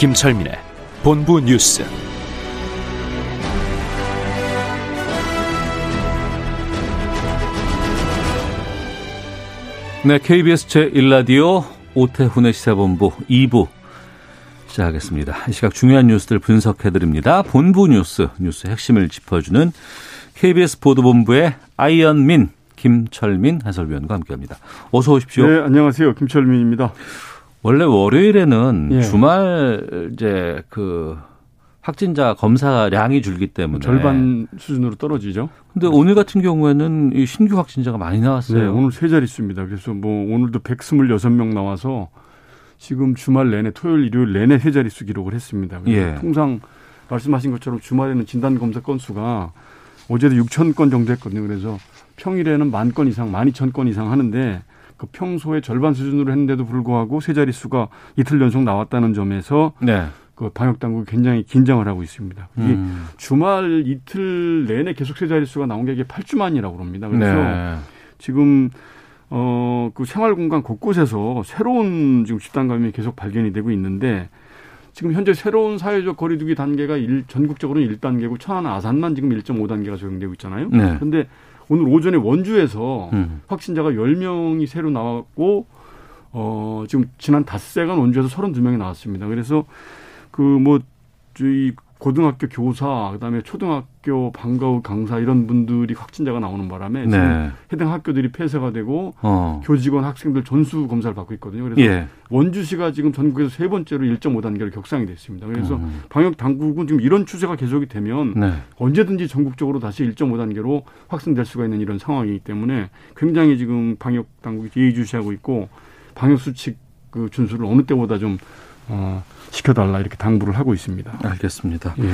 김철민의 본부 뉴스. 네, KBS 제1라디오 오태훈의 시사본부 2부 시작하겠습니다. 이 시각 중요한 뉴스들 분석해드립니다. 본부 뉴스, 뉴스 핵심을 짚어주는 KBS 보도본부의 아이언민, 김철민 해설위원과 함께합니다. 어서 오십시오. 네, 안녕하세요. 김철민입니다. 원래 월요일에는 예. 주말 이제 그 확진자 검사량이 줄기 때문에 절반 수준으로 떨어지죠. 근데 오늘 같은 경우에는 이 신규 확진자가 많이 나왔어요. 네, 오늘 세 자릿수입니다. 그래서 뭐 오늘도 126명 나와서 지금 주말 내내 토요일, 일요일 내내 세 자릿수 기록을 했습니다. 예. 통상 말씀하신 것처럼 주말에는 진단 검사 건수가 어제도 6천 건 정도 했거든요. 그래서 평일에는 만 건 이상, 만 이천 건 이상 하는데 그 평소의 절반 수준으로 했는데도 불구하고 세 자릿수가 이틀 연속 나왔다는 점에서 네. 그 방역 당국이 굉장히 긴장을 하고 있습니다. 이게 음. 주말 이틀 내내 계속 세 자릿수가 나온 게 이게 8주 만이라고 그럽니다. 그래서 네. 지금 어 그 생활 공간 곳곳에서 새로운 지금 집단 감염이 계속 발견이 되고 있는데 지금 현재 새로운 사회적 거리두기 단계가 일, 전국적으로는 1단계고 천안 아산만 지금 1.5단계가 적용되고 있잖아요. 네. 그런데 오늘 오전에 원주에서 음. 확진자가 10명이 새로 나왔고 어 지금 지난 닷새간 원주에서 32명이 나왔습니다. 그래서 그뭐 저희 고등학교 교사 그다음에 초등학교 방과후 강사 이런 분들이 확진자가 나오는 바람에 네. 해당 학교들이 폐쇄가 되고 어. 교직원 학생들 전수 검사를 받고 있거든요. 그래서 예. 원주시가 지금 전국에서 세 번째로 1.5 단계로 격상이 됐습니다. 그래서 음. 방역 당국은 지금 이런 추세가 계속이 되면 네. 언제든지 전국적으로 다시 1.5 단계로 확산될 수가 있는 이런 상황이기 때문에 굉장히 지금 방역 당국이 예의주시하고 있고 방역 수칙 그 준수를 어느 때보다 좀 어, 시켜달라 이렇게 당부를 하고 있습니다. 알겠습니다. 예.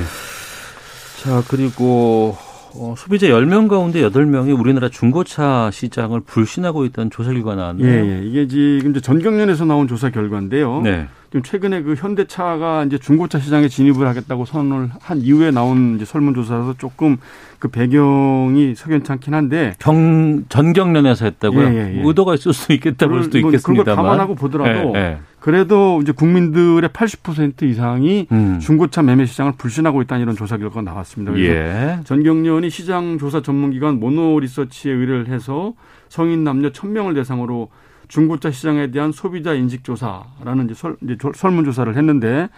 자, 그리고 어, 소비자 10명 가운데 8명이 우리나라 중고차 시장을 불신하고 있다는 조사 결과 예, 나왔네요. 예. 이게 지금 전경련에서 나온 조사 결과인데요. 네. 지금 최근에 그 현대차가 이제 중고차 시장에 진입을 하겠다고 선언을 한 이후에 나온 이제 설문조사라서 조금 그 배경이 석연찮긴 한데 경, 전경련에서 했다고요? 예, 예, 예. 의도가 있을 수도 있겠다 볼 수도 뭐 있겠습니다만. 그걸 감안하고 보더라도 예, 예. 그래도 이제 국민들의 80% 이상이 음. 중고차 매매 시장을 불신하고 있다는 이런 조사 결과가 나왔습니다. 그래서 예. 전경련이 시장 조사 전문기관 모노리서치에 의뢰를 해서 성인 남녀 1000명을 대상으로 중고차 시장에 대한 소비자 인식 조사라는 이제, 설, 이제 조- 설문 조사를 했는데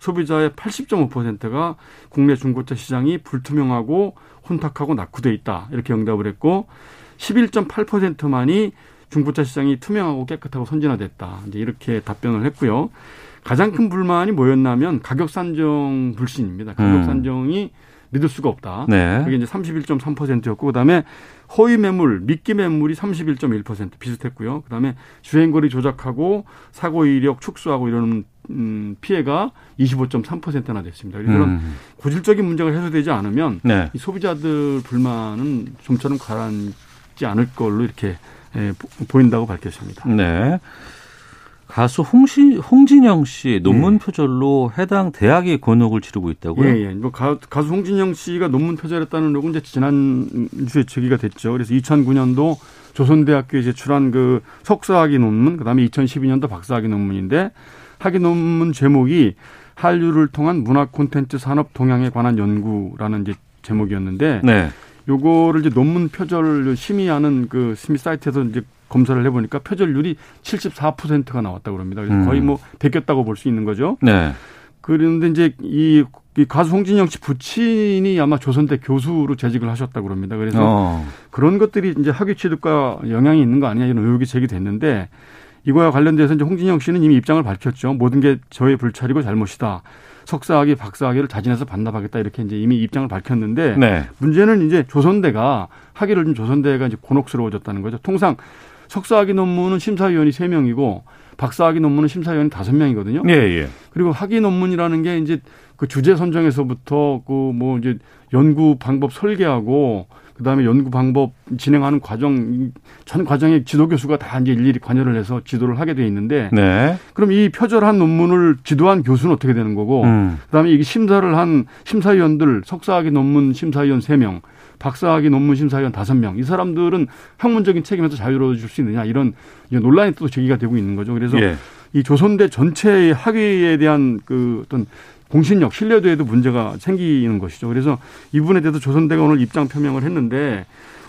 소비자의 80.5%가 국내 중고차 시장이 불투명하고 혼탁하고 낙후돼 있다 이렇게 응답을 했고 11.8%만이 중고차 시장이 투명하고 깨끗하고 선진화됐다 이제 이렇게 답변을 했고요. 가장 큰 불만이 뭐였냐면 가격 산정 불신입니다. 가격 음. 산정이 믿을 수가 없다. 네. 그게 이제 31.3%였고 그다음에 허위 매물, 미끼 매물이 31.1% 비슷했고요. 그다음에 주행거리 조작하고 사고 이력 축소하고 이런 음, 피해가 25.3%나 됐습니다. 이런 음. 고질적인 문제가 해소되지 않으면 네. 이 소비자들 불만은 좀처럼 가라앉지 않을 걸로 이렇게 예, 보- 보인다고 밝혔습니다. 네. 가수 홍시, 홍진영 씨 논문 예. 표절로 해당 대학이 곤혹을 치르고 있다고요? 예, 예. 뭐 가, 가수 홍진영 씨가 논문 표절했다는 의혹은 이제 지난 주에 제기가 됐죠. 그래서 2009년도 조선대학교에 제출한 그 석사학위 논문, 그 다음에 2012년도 박사학위 논문인데 학위 논문 제목이 한류를 통한 문화 콘텐츠 산업 동향에 관한 연구라는 이제 제목이었는데 네. 요거를 이제 논문 표절 심의하는 그 심의 사이트에서 이제 검사를 해보니까 표절률이 74%가 나왔다고 그럽니다. 그래서 음. 거의 뭐 베꼈다고 볼 수 있는 거죠. 네. 그런데 이제 이, 이 가수 홍진영 씨 부친이 아마 조선대 교수로 재직을 하셨다고 그럽니다. 그래서 어. 그런 것들이 이제 학위 취득과 영향이 있는 거 아니냐 이런 의혹이 제기됐는데 이거와 관련돼서 이제 홍진영 씨는 이미 입장을 밝혔죠. 모든 게 저의 불찰이고 잘못이다. 석사학위, 박사학위를 자진해서 반납하겠다 이렇게 이제 이미 입장을 밝혔는데 네. 문제는 이제 조선대가 학위를 좀 조선대가 이제 곤혹스러워졌다는 거죠. 통상 석사학위 논문은 심사위원이 세명이고 박사학위 논문은 심사위원이 다섯 명이거든요. 예, 예. 그리고 학위 논문이라는 게 이제 그 주제 선정에서부터 그 뭐 이제 연구 방법 설계하고 그다음에 연구 방법 진행하는 과정 전 과정에 지도 교수가 다 이제 일일이 관여를 해서 지도를 하게 돼 있는데 네. 그럼 이 표절한 논문을 지도한 교수는 어떻게 되는 거고 음. 그다음에 이게 심사를 한 심사위원들 석사학위 논문 심사위원 세명 박사학위 논문 심사위원 다섯 명 이 사람들은 학문적인 책임에서 자유로워질 수 있느냐 이런 논란이 또 제기가 되고 있는 거죠. 그래서 예. 이 조선대 전체의 학위에 대한 그 어떤 공신력, 신뢰도에도 문제가 생기는 것이죠. 그래서 이 부분에 대해서 조선대가 오늘 입장 표명을 했는데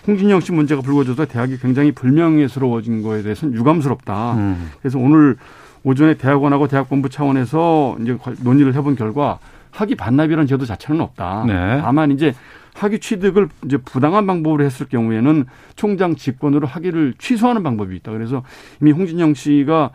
홍진영 씨 문제가 불거져서 대학이 굉장히 불명예스러워진 거에 대해서는 유감스럽다. 음. 그래서 오늘 오전에 대학원하고 대학본부 차원에서 이제 논의를 해본 결과 학위 반납이라는 제도 자체는 없다. 네. 다만 이제 학위 취득을 이제 부당한 방법으로 했을 경우에는 총장 직권으로 학위를 취소하는 방법이 있다. 그래서 이미 홍진영 씨가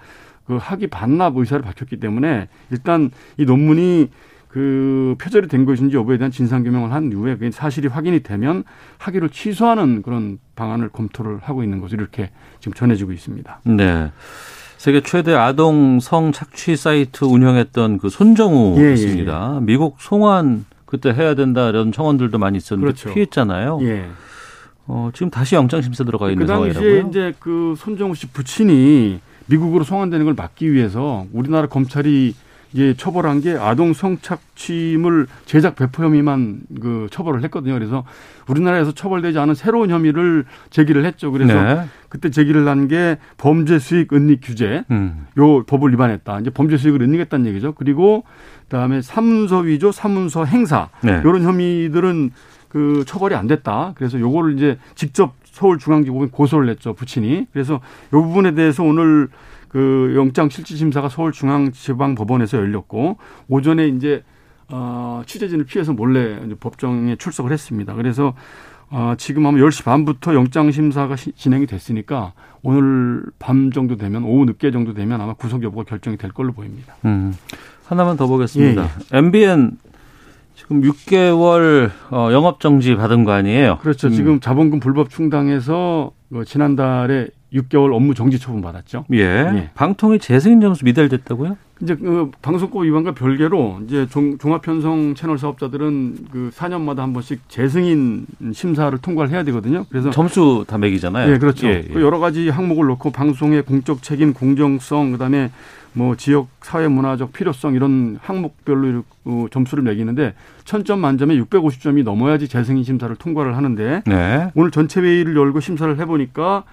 그 학위 반납 의사를 밝혔기 때문에 일단 이 논문이 그 표절이 된 것인지 여부에 대한 진상 규명을 한 이후에 그 사실이 확인이 되면 학위를 취소하는 그런 방안을 검토를 하고 있는 것으로 이렇게 지금 전해지고 있습니다. 네. 세계 최대 아동 성 착취 사이트 운영했던 그 손정우 예, 예, 있습니다. 미국 송환 그때 해야 된다 이런 청원들도 많이 있었는데 그렇죠. 피했잖아요. 예. 어, 지금 다시 영장 심사 들어가 있는 그 당시에 상황이라고요. 이제 그 손정우 씨 부친이 미국으로 송환되는 걸 막기 위해서 우리나라 검찰이 이제 처벌한 게 아동 성착취물 제작 배포 혐의만 그 처벌을 했거든요. 그래서 우리나라에서 처벌되지 않은 새로운 혐의를 제기를 했죠. 그래서 네. 그때 제기를 한 게 범죄 수익 은닉 규제 음. 요 법을 위반했다. 이제 범죄 수익을 은닉했다는 얘기죠. 그리고 그다음에 사문서 위조, 사문서 행사 네. 이런 혐의들은 그 처벌이 안 됐다. 그래서 요거를 이제 직접 서울중앙지법에 고소를 냈죠. 부친이. 그래서 요 부분에 대해서 오늘 그 영장 실질 심사가 서울중앙지방법원에서 열렸고 오전에 이제 어 취재진을 피해서 몰래 법정에 출석을 했습니다. 그래서 어 지금 아마 10시 반부터 영장 심사가 시- 진행이 됐으니까 오늘 밤 정도 되면 오후 늦게 정도 되면 아마 구속 여부가 결정이 될 걸로 보입니다. 음. 하나만 더 보겠습니다. 예, MBN 지금 6개월 어, 영업 정지 받은 거 아니에요? 그렇죠. 음. 지금 자본금 불법 충당해서 그 지난달에 6개월 업무 정지 처분 받았죠. 예. 예. 방통위 재승인 점수 미달됐다고요? 이제 그 방송법 위반과 별개로 이제 종, 종합편성 채널 사업자들은 그 4년마다 한 번씩 재승인 심사를 통과를 해야 되거든요. 그래서 점수 다 매기잖아요. 예, 그렇죠. 예, 예. 그 여러 가지 항목을 놓고 방송의 공적 책임, 공정성, 그다음에 뭐 지역 사회 문화적 필요성 이런 항목별로 어, 점수를 매기는데 1000점 만점에 650점이 넘어야지 재승인 심사를 통과를 하는데 네. 오늘 전체 회의를 열고 심사를 해 보니까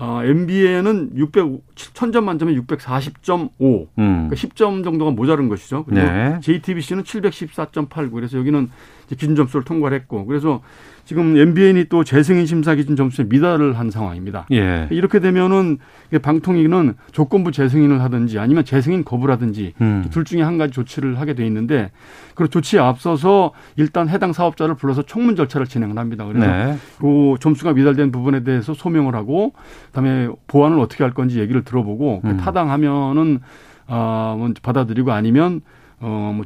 어, MBA는 600, 1000점 만점에 640.5. 음. 그러니까 10점 정도가 모자른 것이죠. 그리고 네. JTBC는 714.89. 그래서 여기는 기준 점수를 통과를 했고. 그래서 지금 MBN이 또 재승인 심사 기준 점수에 미달을 한 상황입니다. 예. 이렇게 되면은 방통위는 조건부 재승인을 하든지 아니면 재승인 거부를 하든지 음. 둘 중에 한 가지 조치를 하게 돼 있는데 그 조치에 앞서서 일단 해당 사업자를 불러서 청문 절차를 진행을 합니다. 그래서 네. 그 점수가 미달된 부분에 대해서 소명을 하고 그다음에 보완을 어떻게 할 건지 얘기를 들어보고 음. 타당하면은 아, 뭐 받아들이고 아니면 어뭐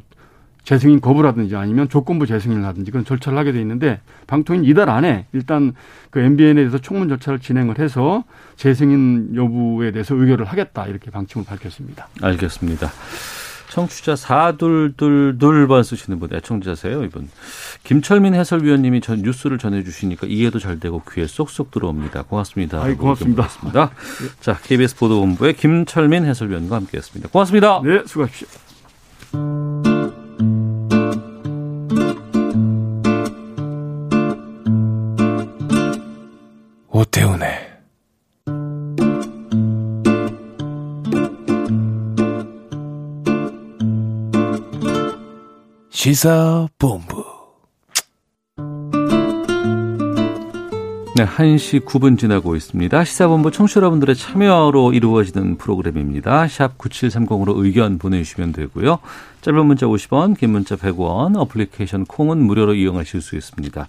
재승인 거부라든지 아니면 조건부 재승인을 하든지 그런 절차를 하게 돼 있는데 방통위는 이달 안에 일단 그 MBN에 대해서 청문 절차를 진행을 해서 재승인 여부에 대해서 의결을 하겠다 이렇게 방침을 밝혔습니다. 알겠습니다. 청취자 4222번 쓰시는 분 애청자세요, 이분. 김철민 해설위원님이 전 뉴스를 전해주시니까 이해도 잘 되고 귀에 쏙쏙 들어옵니다. 고맙습니다. 아이, 고맙습니다. 고맙습니다. 자, KBS 보도본부의 김철민 해설위원과 함께 했습니다. 고맙습니다. 네, 수고하십시오. 오태훈의 시사본부 네, 1시 9분 지나고 있습니다. 시사본부 청취자 여러분들의 참여로 이루어지는 프로그램입니다. 샵 9730으로 의견 보내주시면 되고요. 짧은 문자 50원, 긴 문자 100원, 어플리케이션 콩은 무료로 이용하실 수 있습니다.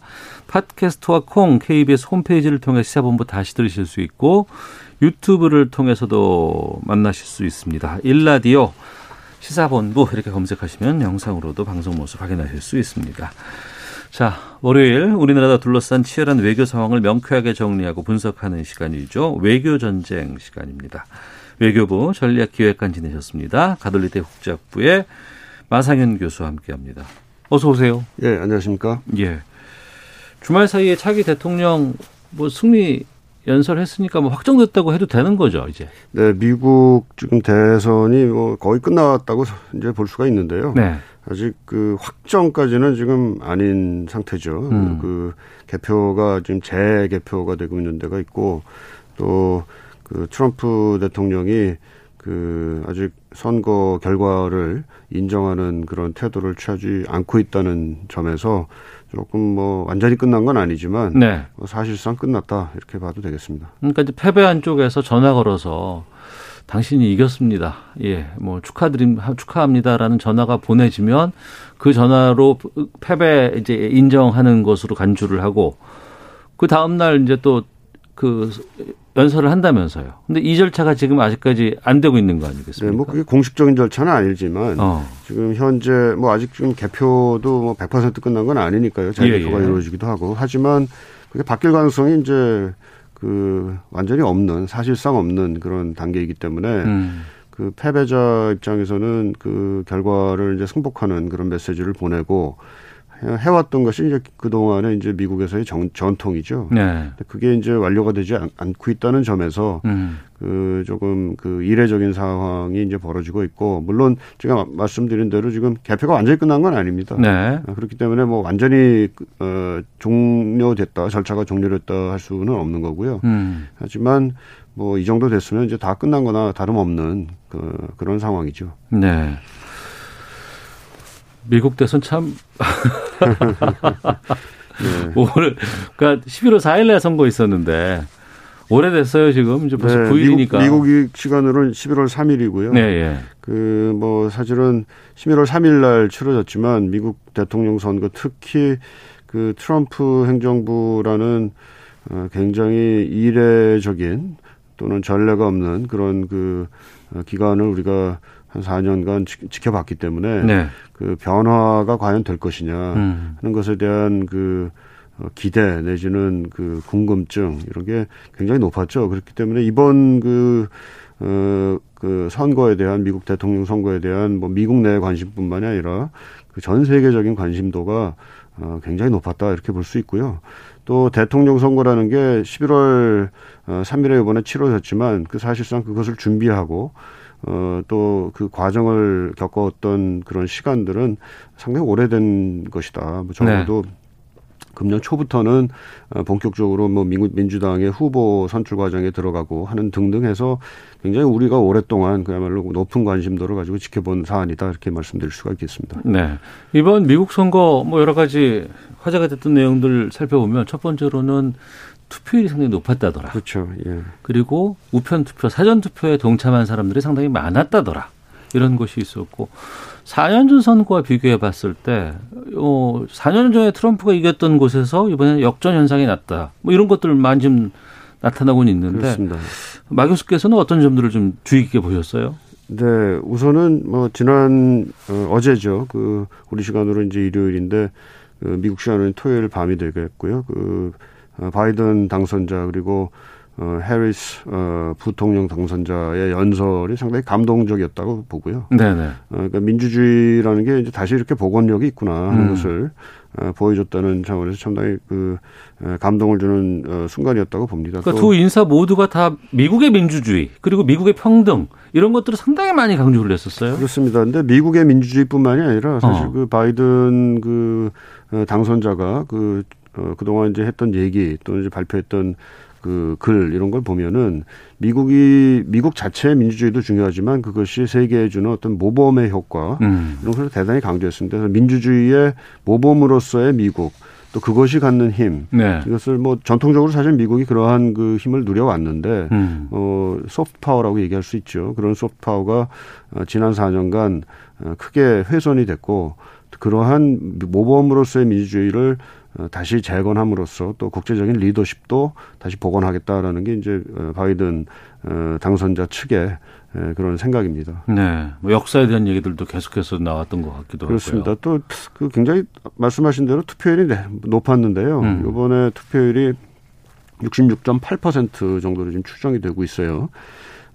팟캐스트와 콩, KBS 홈페이지를 통해 시사본부 다시 들으실 수 있고 유튜브를 통해서도 만나실 수 있습니다. 일라디오 시사본부 이렇게 검색하시면 영상으로도 방송 모습 확인하실 수 있습니다. 자, 월요일 우리나라가 둘러싼 치열한 외교 상황을 명쾌하게 정리하고 분석하는 시간이죠. 외교 전쟁 시간입니다. 외교부 전략기획관 지내셨습니다. 가톨릭대 국제학부의 마상현 교수와 함께합니다. 어서 오세요. 예, 안녕하십니까? 예. 주말 사이에 차기 대통령 뭐 승리 연설했으니까 뭐 확정됐다고 해도 되는 거죠, 이제. 네, 미국 지금 대선이 뭐 거의 끝났다고 이제 볼 수가 있는데요. 네. 아직 그 확정까지는 지금 아닌 상태죠. 음. 그 개표가 지금 재개표가 되고 있는 데가 있고 또 그 트럼프 대통령이 그 아직 선거 결과를 인정하는 그런 태도를 취하지 않고 있다는 점에서 조금 뭐 완전히 끝난 건 아니지만 네. 뭐 사실상 끝났다 이렇게 봐도 되겠습니다. 그러니까 이제 패배한 쪽에서 전화 걸어서 당신이 이겼습니다. 예, 뭐 축하드림 축하합니다라는 전화가 보내지면 그 전화로 패배 이제 인정하는 것으로 간주를 하고 그 다음 날 이제 또 그 연설을 한다면서요. 근데 이 절차가 지금 아직까지 안 되고 있는 거 아니겠습니까? 네, 뭐 그게 공식적인 절차는 아니지만 어. 지금 현재 뭐 아직 지금 개표도 뭐100% 끝난 건 아니니까요. 재개표가 예, 예. 이루어지기도 하고 하지만 그게 바뀔 가능성이 이제 그 완전히 없는 사실상 없는 그런 단계이기 때문에 음. 그 패배자 입장에서는 그 결과를 이제 승복하는 그런 메시지를 보내고 해- 해왔던 것이 이제 그 동안에 이제 미국에서의 정, 전통이죠. 네. 그게 이제 완료가 되지 않, 않고 있다는 점에서 음. 그 조금 그 이례적인 상황이 이제 벌어지고 있고 물론 제가 마- 말씀드린 대로 지금 개표가 완전히 끝난 건 아닙니다. 네. 아, 그렇기 때문에 뭐 완전히 어 종료됐다 절차가 종료됐다 할 수는 없는 거고요. 음. 하지만 뭐 이 정도 됐으면 이제 다 끝난 거나 다름없는 그 그런 상황이죠. 네. 미국 대선 참 네. 오늘 그러니까 11월 4일 날 선거 있었는데 오래됐어요 지금 이제 벌써 네, 9일이니까. 미국, 미국 시간으로는 11월 3일이고요. 네, 예. 그뭐 사실은 11월 3일 날 치러졌지만 미국 대통령 선거 특히 그 트럼프 행정부라는 어, 굉장히 이례적인 또는 전례가 없는 그런 그 어, 기간을 우리가 한 4년간 지, 지켜봤기 때문에 네. 그 변화가 과연 될 것이냐 음. 하는 것에 대한 그 어, 기대 내지는 그 궁금증 이런 게 굉장히 높았죠. 그렇기 때문에 이번 그 어, 그 선거에 대한 미국 대통령 선거에 대한 뭐 미국 내 관심뿐만이 아니라 그 전 세계적인 관심도가 어, 굉장히 높았다 이렇게 볼 수 있고요. 또 대통령 선거라는 게 11월 어, 3일에 이번에 치러졌지만 그 사실상 그것을 준비하고 어, 또 그 과정을 겪었던 그런 시간들은 상당히 오래된 것이다. 뭐 적어도 금년 초부터는 어, 본격적으로 뭐 민주, 민주당의 후보 선출 과정에 들어가고 하는 등등 해서 굉장히 우리가 오랫동안 그야말로 높은 관심도를 가지고 지켜본 사안이다 이렇게 말씀드릴 수가 있겠습니다. 네. 이번 미국 선거 뭐 여러 가지 화제가 됐던 내용들 살펴보면 첫 번째로는 투표율이 상당히 높았다더라. 그렇죠. 예. 그리고 우편 투표, 사전 투표에 동참한 사람들이 상당히 많았다더라. 이런 것이 있었고 4년 전 선거와 비교해 봤을 때 어, 4년 전에 트럼프가 이겼던 곳에서 이번에 역전 현상이 났다. 뭐 이런 것들 많이 좀 나타나고는 있는데 그렇습니다. 마 교수께서는 어떤 점들을 좀 주의 깊게 보셨어요? 네, 우선은 뭐 지난 어, 어제죠. 그 우리 시간으로 이제 일요일인데 그 미국 시간은 토요일 밤이 되겠고요. 그 어, 바이든 당선자 그리고 어, 해리스 어, 부통령 당선자의 연설이 상당히 감동적이었다고 보고요. 네네. 어, 그러니까 민주주의라는 게 이제 다시 이렇게 복원력이 있구나 하는 음. 것을 어, 보여줬다는 차원에서 상당히 그 에, 감동을 주는 어, 순간이었다고 봅니다. 그러니까 또두 인사 모두가 다 미국의 민주주의 그리고 미국의 평등 이런 것들을 상당히 많이 강조를 했었어요. 그렇습니다. 근데 미국의 민주주의뿐만이 아니라 사실 어. 그 바이든 그 어, 당선자가 그 어, 그동안 이제 했던 얘기 또는 이제 발표했던 그 글 이런 걸 보면은 미국이 미국 자체의 민주주의도 중요하지만 그것이 세계에 주는 어떤 모범의 효과 음. 이런 걸 대단히 강조했습니다. 그래서 민주주의의 모범으로서의 미국 또 그것이 갖는 힘 네. 이것을 뭐 전통적으로 사실 미국이 그러한 그 힘을 누려왔는데 음. 어, soft power라고 얘기할 수 있죠. 그런 soft power가 어, 지난 4년간 어, 크게 훼손이 됐고 그러한 모범으로서의 민주주의를 어, 다시 재건함으로써 또 국제적인 리더십도 다시 복원하겠다라는 게 이제 어, 바이든 어, 당선자 측의 예, 그런 생각입니다. 네. 뭐 역사에 대한 얘기들도 계속해서 나왔던 것 같기도 그렇습니다. 하고요. 또그 굉장히 말씀하신 대로 투표율이 네, 높았는데요. 음. 이번에 투표율이 66.8% 정도로 지금 추정이 되고 있어요.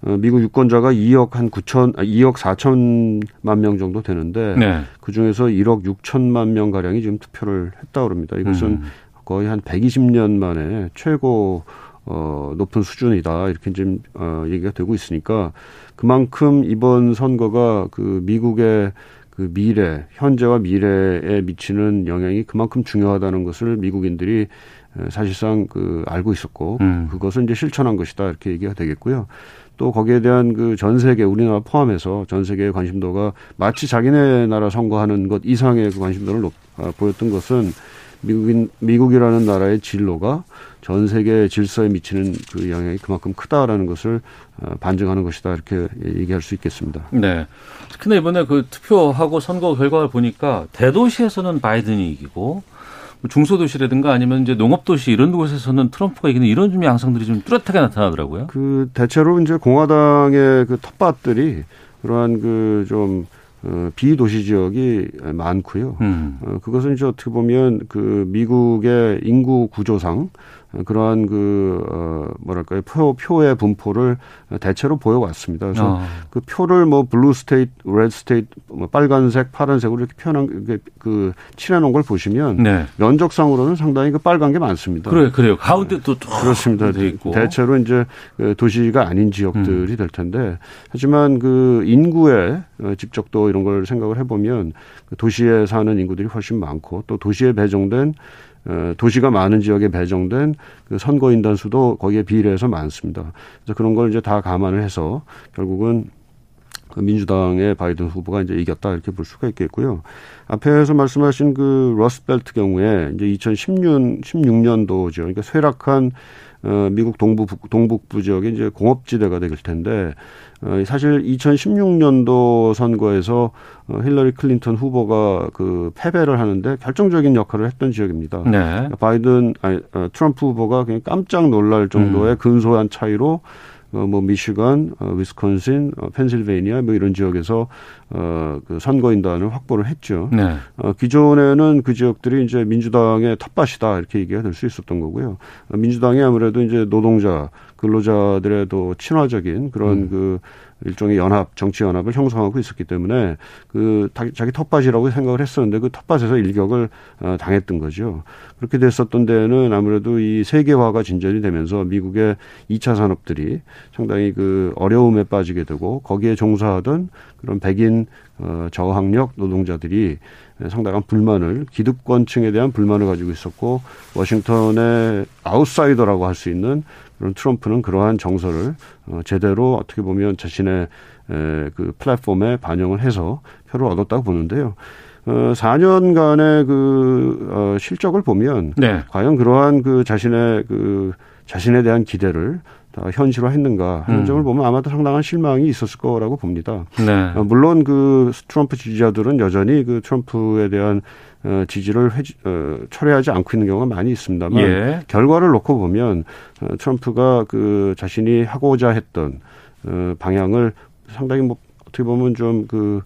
어, 미국 유권자가 2억 한 9천, 아, 2억 4천만 명 정도 되는데 네. 그 중에서 1억 6천만 명 가량이 지금 투표를 했다 그럽니다. 이것은 음. 거의 한 120년 만에 최고 어 높은 수준이다 이렇게 지금 어 얘기가 되고 있으니까 그만큼 이번 선거가 그 미국의 그 미래, 현재와 미래에 미치는 영향이 그만큼 중요하다는 것을 미국인들이 에, 사실상 그 알고 있었고 음. 그것을 이제 실천한 것이다 이렇게 얘기가 되겠고요. 또 거기에 대한 그 전 세계 우리나라 포함해서 전 세계의 관심도가 마치 자기네 나라 선거하는 것 이상의 그 관심도를 높, 아, 보였던 것은 미국인 미국이라는 나라의 진로가 전 세계 질서에 미치는 그 영향이 그만큼 크다라는 것을 어, 반증하는 것이다 이렇게 얘기할 수 있겠습니다. 네. 특히나 이번에 그 투표하고 선거 결과를 보니까 대도시에서는 바이든이 이기고 뭐 중소도시라든가 아니면 이제 농업도시 이런 곳에서는 트럼프가 이기는 이런 좀 양상들이 좀 뚜렷하게 나타나더라고요. 그 대체로 이제 공화당의 그 텃밭들이 그러한 그좀 어, 비도시 지역이 많고요. 음. 어, 그것은 이제 어떻게 보면 그 미국의 인구 구조상 어, 그러한 그, 어, 뭐랄까요, 표, 표의 분포를 대체로 보여왔습니다. 그래서 아. 그 표를 뭐 blue state, red state, 뭐 빨간색, 파란색으로 이렇게 표현한, 그, 그 칠해놓은 걸 보시면 네. 면적상으로는 상당히 그 빨간 게 많습니다. 그래, 그래요. 가운데 또 그렇습니다. 돼 있고. 대체로 이제 그 도시가 아닌 음. 지역들이 될 텐데 하지만 그 인구의 어, 집적도 이런 걸 생각을 해보면 그 도시에 사는 인구들이 훨씬 많고 또 도시에 배정된 어, 도시가 많은 지역에 배정된 그 선거인단 수도 거기에 비례해서 많습니다. 그래서 그런 걸 이제 다 감안을 해서 결국은 그 민주당의 바이든 후보가 이제 이겼다 이렇게 볼 수가 있겠고요. 앞에서 말씀하신 그 Rust Belt 경우에 이제 2016 16년도죠. 그러니까 쇠락한 어 미국 동부 동북부 지역의 이제 공업지대가 될 텐데 어 사실 2016년도 선거에서 어 힐러리 클린턴 후보가 그 패배를 하는데 결정적인 역할을 했던 지역입니다. 네. 바이든 아니 어, 트럼프 후보가 그냥 깜짝 놀랄 정도의 근소한 차이로 어, 뭐 미시간, 어, 위스콘신, 어, 펜실베이니아 뭐 이런 지역에서 어, 그 선거인단을 확보를 했죠. 네. 어, 기존에는 그 지역들이 이제 민주당의 텃밭이다 이렇게 얘기가 될 수 있었던 거고요. 어, 민주당이 아무래도 이제 노동자, 근로자들의 도 친화적인 그런 그 일종의 연합, 정치 연합을 형성하고 있었기 때문에 그 다- 자기 텃밭이라고 생각을 했었는데 그 텃밭에서 일격을 어, 당했던 거죠. 그렇게 됐었던 데에는 아무래도 이 세계화가 진전이 되면서 미국의 2차 산업들이 상당히 그 어려움에 빠지게 되고 거기에 종사하던 그런 백인 어, 저학력 노동자들이 상당한 불만을 기득권층에 대한 불만을 가지고 있었고 워싱턴의 아웃사이더라고 할 수 있는 트럼프는 그러한 정서를 어, 제대로 어떻게 보면 자신의 에, 그 플랫폼에 반영을 해서 표를 얻었다고 보는데요. 어, 4년간의 그 어, 실적을 보면 네. 과연 그러한 그 자신의 그 자신에 대한 기대를 다 현실화했는가 하는 음. 점을 보면 아마도 상당한 실망이 있었을 거라고 봅니다. 네. 어, 물론 그 트럼프 지지자들은 여전히 그 트럼프에 대한 어, 지지를 회지, 어, 철회하지 않고 있는 경우가 많이 있습니다만 예. 결과를 놓고 보면 어, 트럼프가 그 자신이 하고자 했던 어, 방향을 상당히 뭐 어떻게 보면 좀그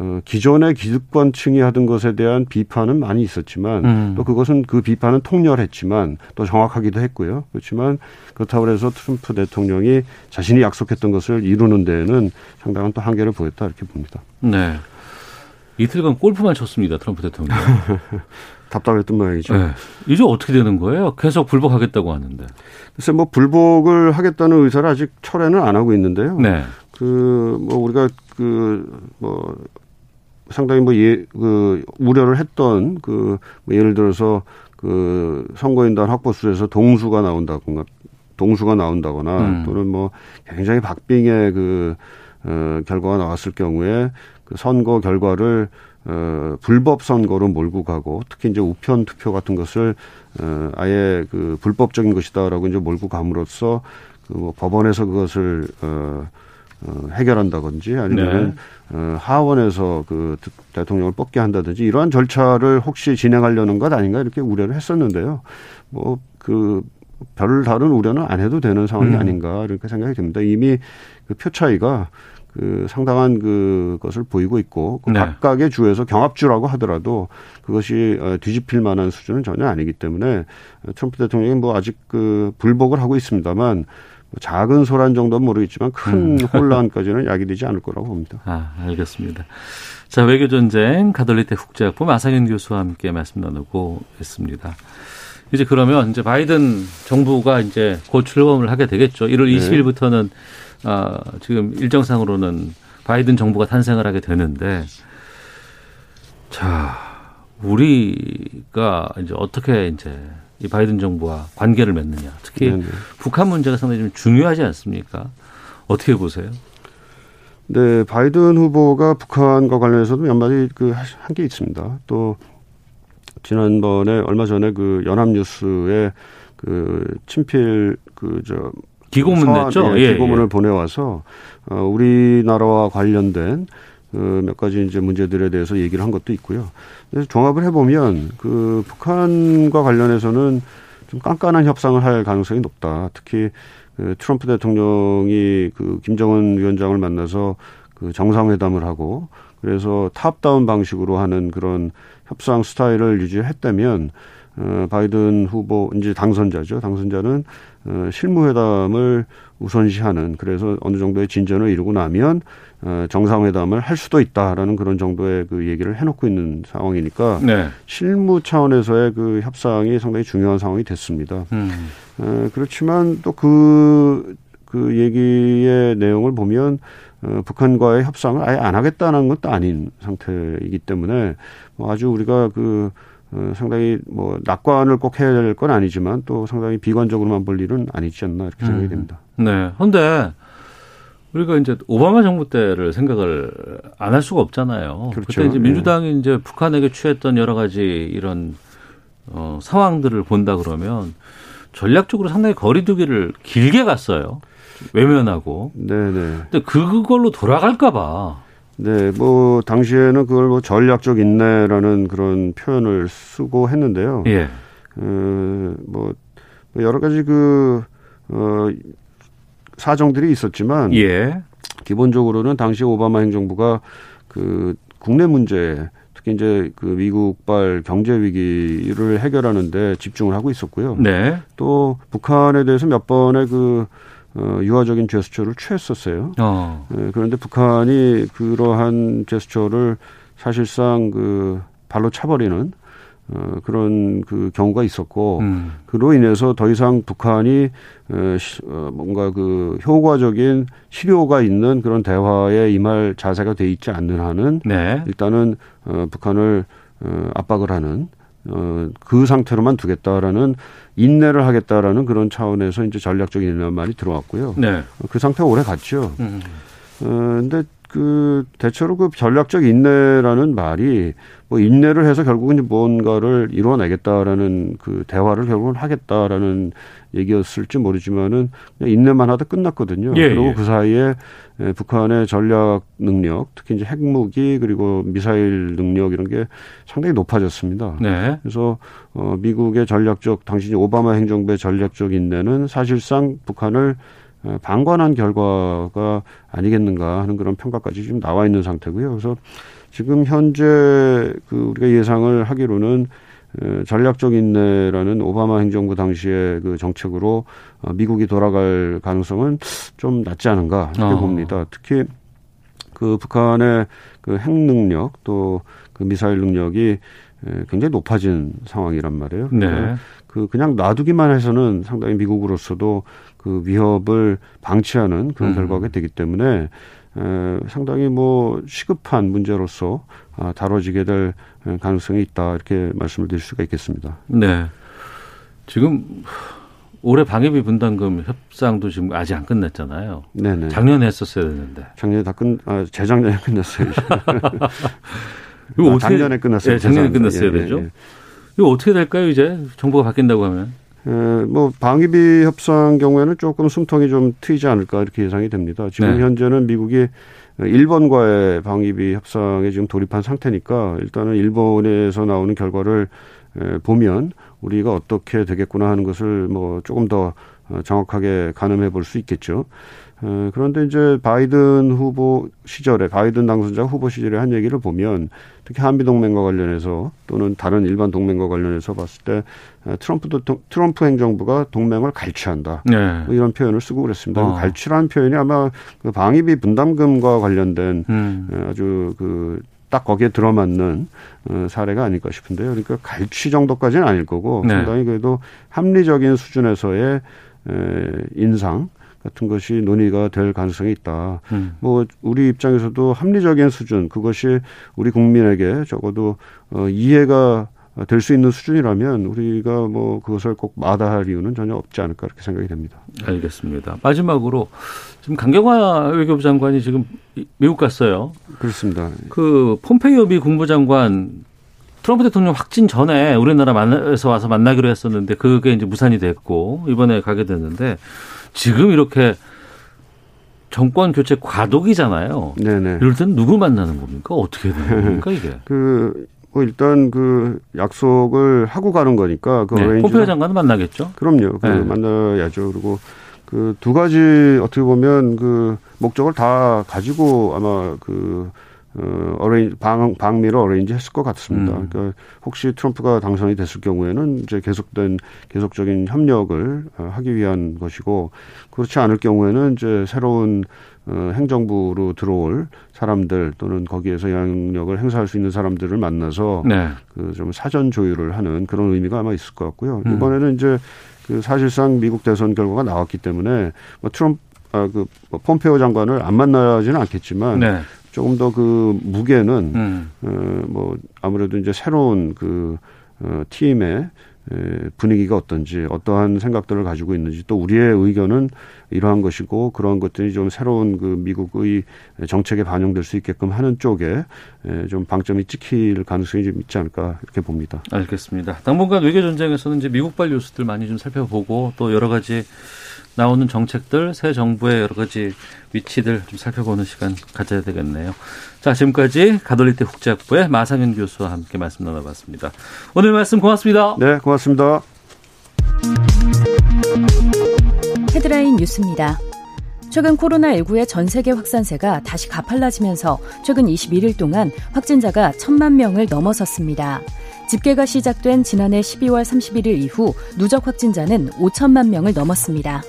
어, 기존의 기득권층이 하던 것에 대한 비판은 많이 있었지만 음. 또 그것은 그 비판은 통렬했지만 또 정확하기도 했고요. 그렇지만 그렇다고 해서 트럼프 대통령이 자신이 약속했던 것을 이루는 데에는 상당한 또 한계를 보였다 이렇게 봅니다. 네. 이틀간 골프만 쳤습니다. 트럼프 대통령. 답답했던 모양이죠. 네. 이제 어떻게 되는 거예요? 계속 불복하겠다고 하는데. 글쎄 뭐 불복을 하겠다는 의사를 아직 철회는 안 하고 있는데요. 네. 그뭐 우리가 그뭐 상당히 뭐 예 그 우려를 했던 그 뭐 예를 들어서 그 선거인단 확보수에서 동수가 나온다거나 동수가 나온다거나 음. 또는 뭐 굉장히 박빙의 그 어, 결과가 나왔을 경우에 그 선거 결과를 어, 불법 선거로 몰고 가고 특히 이제 우편 투표 같은 것을 어, 아예 그 불법적인 것이다라고 이제 몰고 감으로써 그뭐 법원에서 그것을 어, 어, 해결한다든지 아니면 네. 어, 하원에서 그 드- 대통령을 뽑게 한다든지 이러한 절차를 혹시 진행하려는 것 아닌가 이렇게 우려를 했었는데요. 뭐그 별 다른 우려는 안 해도 되는 상황이 음. 아닌가 이렇게 생각이 듭니다. 이미 그 표 차이가 그 상당한 그 것을 보이고 있고 그 네. 각각의 주에서 경합주라고 하더라도 그것이 어, 뒤집힐 만한 수준은 전혀 아니기 때문에 트럼프 대통령이 뭐 아직 그 불복을 하고 있습니다만 뭐 작은 소란 정도는 모르겠지만 큰 혼란까지는 야기되지 않을 거라고 봅니다. 아, 알겠습니다. 자, 외교 전쟁 가톨릭대 국제학부 아상현 교수와 함께 말씀 나누고 있습니다. 이제 그러면 이제 바이든 정부가 이제 곧 출범을 하게 되겠죠. 1월 20일부터는 아, 지금 일정상으로는 바이든 정부가 탄생을 하게 되는데 자, 우리가 이제 어떻게 이제 이 바이든 정부와 관계를 맺느냐. 특히 네네. 북한 문제가 상당히 좀 중요하지 않습니까? 어떻게 보세요? 네, 바이든 후보가 북한과 관련해서도 몇 마디 그 한 게 있습니다. 또 지난번에 얼마 전에 그 연합뉴스에 그 친필 그저 기고문 냈죠? 예, 예, 기고문을 예. 보내와서 어, 우리나라와 관련된 그 몇 가지 이제 문제들에 대해서 얘기를 한 것도 있고요. 그래서 종합을 해보면 그 북한과 관련해서는 좀 깐깐한 협상을 할 가능성이 높다. 특히 그 트럼프 대통령이 그 김정은 위원장을 만나서 그 정상회담을 하고 그래서 탑다운 방식으로 하는 그런 협상 스타일을 유지했다면 어, 바이든 후보 이제 당선자죠. 당선자는 어, 실무회담을 우선시하는 그래서 어느 정도의 진전을 이루고 나면 어, 정상회담을 할 수도 있다라는 그런 정도의 그 얘기를 해놓고 있는 상황이니까 네. 실무 차원에서의 그 협상이 상당히 중요한 상황이 됐습니다. 음. 어, 그렇지만 또 그, 그 얘기의 내용을 보면 어, 북한과의 협상을 아예 안 하겠다는 것도 아닌 상태이기 때문에 뭐 아주 우리가 그 어, 상당히 뭐 낙관을 꼭 해야 될 건 아니지만 또 상당히 비관적으로만 볼 일은 아니지 않나 이렇게 생각이 음. 됩니다. 네. 근데 우리가 이제 오바마 정부 때를 생각을 안 할 수가 없잖아요. 그렇죠. 때 이제 예. 민주당이 이제 북한에게 취했던 여러 가지 이런 어, 상황들을 본다 그러면 전략적으로 상당히 거리두기를 길게 갔어요. 외면하고. 네네. 근데 그걸로 돌아갈까 봐. 네, 뭐 당시에는 그걸 뭐 전략적 인내라는 그런 표현을 쓰고 했는데요. 예. 어, 뭐 여러 가지 그 어, 사정들이 있었지만 예. 기본적으로는 당시 오바마 행정부가 그 국내 문제 특히 이제 그 미국발 경제 위기를 해결하는데 집중을 하고 있었고요. 네. 또 북한에 대해서 몇 번의 그 어, 유화적인 제스처를 취했었어요. 어. 예, 그런데 북한이 그러한 제스처를 사실상 그 발로 차버리는 어, 그런 그 경우가 있었고 음. 그로 인해서 더 이상 북한이 어, 시- 어, 뭔가 그 효과적인 실효가 있는 그런 대화에 임할 자세가 돼 있지 않는 한은 네. 일단은 어, 북한을 어, 압박을 하는 어, 그 상태로만 두겠다라는 인내를 하겠다라는 그런 차원에서 이제 전략적인 인내 말이 들어왔고요. 네. 그 상태가 오래 갔죠. 음. 어, 근데 그 대체로 그 전략적 인내라는 말이 뭐 인내를 해서 결국은 뭔가를 이루어내겠다라는 그 대화를 결국은 하겠다라는 얘기였을지 모르지만은 인내만 하다 끝났거든요. 예, 그리고 예. 그 사이에 에, 북한의 전략 능력, 특히 이제 핵무기 그리고 미사일 능력 이런 게 상당히 높아졌습니다. 네. 그래서 어 미국의 전략적 당시 오바마 행정부의 전략적 인내는 사실상 북한을 어, 방관한 결과가 아니겠는가 하는 그런 평가까지 지금 나와 있는 상태고요. 그래서 지금 현재 그 우리가 예상을 하기로는 에, 전략적 인내라는 오바마 행정부 당시의 그 정책으로 어, 미국이 돌아갈 가능성은 좀 낮지 않은가 이렇게 어. 봅니다. 특히 그 북한의 그 핵 능력 또 그 미사일 능력이 에, 굉장히 높아진 상황이란 말이에요. 네. 그 그냥 놔두기만 해서는 상당히 미국으로서도 그 위협을 방치하는 그런 음. 결과가 되기 때문에 에, 상당히 뭐 시급한 문제로서 아, 다뤄지게 될 가능성이 있다 이렇게 말씀을 드릴 수가 있겠습니다. 네. 지금 올해 방위비 분담금 협상도 지금 아직 안 끝났잖아요. 네네. 작년에 했었어야 되는데. 작년에 다 끝, 아, 재작년에 끝났어요. 이거 아, 어떻게 작년에 끝났어요. 예, 작년에. 끝났어야 예, 예, 되죠. 예. 이거 어떻게 될까요, 이제? 정부가 바뀐다고 하면. 에, 뭐 방위비 협상 경우에는 조금 숨통이 좀 트이지 않을까 이렇게 예상이 됩니다. 지금 네. 현재는 미국이 일본과의 방위비 협상에 지금 돌입한 상태니까 일단은 일본에서 나오는 결과를 에, 보면 우리가 어떻게 되겠구나 하는 것을 뭐 조금 더 어, 정확하게 가늠해 볼 수 있겠죠. 어, 그런데 이제 바이든 후보 시절에 바이든 당선자 후보 시절에 한 얘기를 보면 특히 한미 동맹과 관련해서 또는 다른 일반 동맹과 관련해서 봤을 때 어, 트럼프 도 트럼프 행정부가 동맹을 갈취한다. 네. 뭐 이런 표현을 쓰고 그랬습니다. 어. 갈취라는 표현이 아마 그 방위비 분담금과 관련된 음. 에, 아주 그딱 거기에 들어맞는 어, 사례가 아닐까 싶은데요. 그러니까 갈취 정도까지는 아닐 거고 네. 상당히 그래도 합리적인 수준에서의 에, 인상 같은 것이 논의가 될 가능성이 있다. 음. 뭐 우리 입장에서도 합리적인 수준 그것이 우리 국민에게 적어도 어, 이해가 될 수 있는 수준이라면 우리가 뭐 그것을 꼭 마다할 이유는 전혀 없지 않을까 이렇게 생각이 됩니다. 알겠습니다. 마지막으로 지금 강경화 외교부 장관이 지금 미국 갔어요. 그렇습니다. 그 폼페이오 미 국무장관 트럼프 대통령 확진 전에 우리나라 만나서 와서 만나기로 했었는데 그게 이제 무산이 됐고 이번에 가게 됐는데 지금 이렇게 정권 교체 과도기잖아요. 네네. 이럴 땐 누구 만나는 겁니까? 어떻게 되는 겁니까 이게? 그, 뭐 일단 그 약속을 하고 가는 거니까 그 네, 어레인지. 장관은 만나겠죠. 그럼요. 그 네. 만나야죠. 그리고 그 두 가지 어떻게 보면 그 목적을 다 가지고 아마 그 어, 어레인, 방, 방미를 어레인지 했을 것 같습니다. 음. 그러니까 혹시 트럼프가 당선이 됐을 경우에는 이제 계속된, 계속적인 협력을 어, 하기 위한 것이고, 그렇지 않을 경우에는 이제 새로운 어, 행정부로 들어올 사람들 또는 거기에서 영향력을 행사할 수 있는 사람들을 만나서 네. 그좀 사전 조율을 하는 그런 의미가 아마 있을 것 같고요. 음. 이번에는 이제 그 사실상 미국 대선 결과가 나왔기 때문에 뭐 트럼프 아그 뭐 폼페오 장관을 안 만나지는 않겠지만 네. 조금 더 그 무게는 음. 어 뭐 아무래도 이제 새로운 그 어, 팀의 에, 분위기가 어떤지 어떠한 생각들을 가지고 있는지 또 우리의 의견은 이러한 것이고 그러한 것들이 좀 새로운 그 미국의 정책에 반영될 수 있게끔 하는 쪽에 에, 좀 방점이 찍힐 가능성이 좀 있지 않을까 이렇게 봅니다. 알겠습니다. 당분간 외교 전쟁에서는 이제 미국발 뉴스들 많이 좀 살펴보고 또 여러 가지 나오는 정책들, 새 정부의 여러 가지 위치들 좀 살펴보는 시간 가져야 되겠네요. 자, 지금까지 가톨릭대 국제학부의 마상현 교수와 함께 말씀 나눠봤습니다. 오늘 말씀 고맙습니다. 네, 고맙습니다. 헤드라인 뉴스입니다. 최근 코로나19의 전 세계 확산세가 다시 가팔라지면서 최근 21일 동안 확진자가 1천만 명을 넘어섰습니다. 집계가 시작된 지난해 12월 31일 이후 누적 확진자는 5천만 명을 넘었습니다.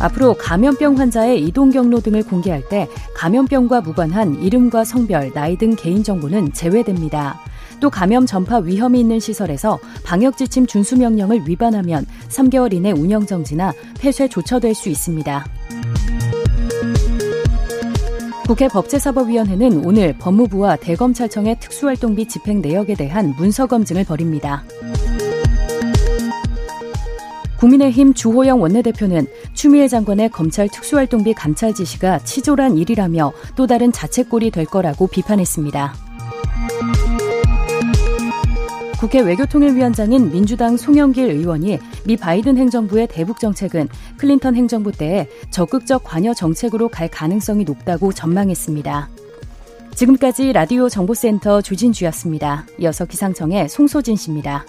앞으로 감염병 환자의 이동 경로 등을 공개할 때 감염병과 무관한 이름과 성별, 나이 등 개인정보는 제외됩니다. 또 감염 전파 위험이 있는 시설에서 방역 지침 준수 명령을 위반하면 3개월 이내 운영 정지나 폐쇄 조처될 수 있습니다. 국회 법제사법위원회는 오늘 법무부와 대검찰청의 특수활동비 집행 내역에 대한 문서 검증을 벌입니다. 국민의힘 주호영 원내대표는 추미애 장관의 검찰 특수활동비 감찰 지시가 치졸한 일이라며 또 다른 자책골이 될 거라고 비판했습니다. 국회 외교통일위원장인 민주당 송영길 의원이 미 바이든 행정부의 대북 정책은 클린턴 행정부 때에 적극적 관여 정책으로 갈 가능성이 높다고 전망했습니다. 지금까지 라디오 정보센터 조진주였습니다. 이어서 기상청의 송소진 씨입니다.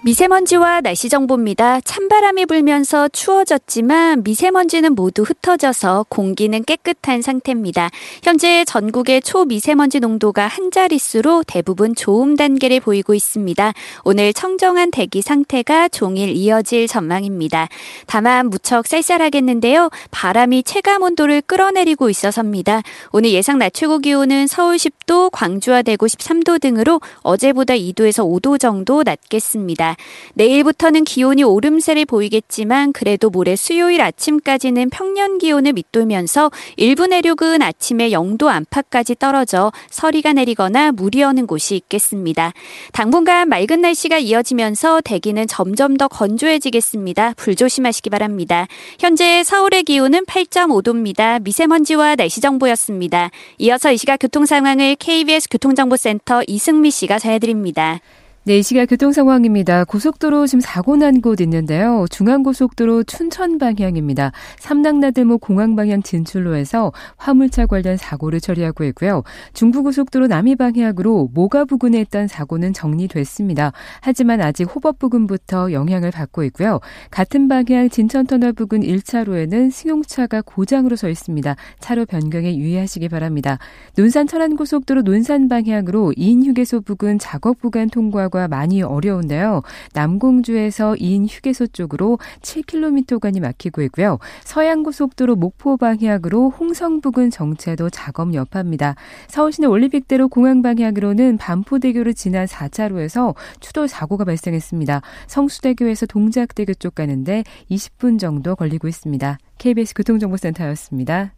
미세먼지와 날씨 정보입니다. 찬바람이 불면서 추워졌지만 미세먼지는 모두 흩어져서 공기는 깨끗한 상태입니다. 현재 전국의 초미세먼지 농도가 한 자릿수로 대부분 좋음 단계를 보이고 있습니다. 오늘 청정한 대기 상태가 종일 이어질 전망입니다. 다만 무척 쌀쌀하겠는데요. 바람이 체감 온도를 끌어내리고 있어서입니다. 오늘 예상 낮 최고 기온은 서울 10도, 광주와 대구 13도 등으로 어제보다 2도에서 5도 정도 낮겠습니다. 내일부터는 기온이 오름세를 보이겠지만 그래도 모레 수요일 아침까지는 평년 기온을 밑돌면서 일부 내륙은 아침에 0도 안팎까지 떨어져 서리가 내리거나 물이 오는 곳이 있겠습니다. 당분간 맑은 날씨가 이어지면서 대기는 점점 더 건조해지겠습니다. 불조심하시기 바랍니다. 현재 서울의 기온은 8.5도입니다. 미세먼지와 날씨 정보였습니다. 이어서 이 시각 교통 상황을 KBS 교통정보센터 이승미 씨가 전해드립니다. 네, 이 시각 교통 상황입니다. 고속도로 지금 사고 난 곳 있는데요. 중앙고속도로 춘천 방향입니다. 삼당나들목 공항 방향 진출로에서 화물차 관련 사고를 처리하고 있고요. 중부고속도로 남이 방향으로 모가 부근에 있던 사고는 정리됐습니다. 하지만 아직 호법 부근부터 영향을 받고 있고요. 같은 방향 진천터널 부근 1차로에는 승용차가 고장으로 서 있습니다. 차로 변경에 유의하시기 바랍니다. 논산 천안고속도로 논산 방향으로 2인 휴게소 부근 작업 구간 통과 가 많이 어려운데요. 남공주에서 2인 휴게소 쪽으로 7km간이 막히고 있고요. 서양고속도로 목포 방향으로 홍성 부근 정체도 작업 여파입니다. 서울시내 올림픽대로 공항 방향으로는 반포대교를 지난 4차로에서 추돌 사고가 발생했습니다. 성수대교에서 동작대교 쪽 가는데 20분 정도 걸리고 있습니다. KBS 교통정보센터였습니다.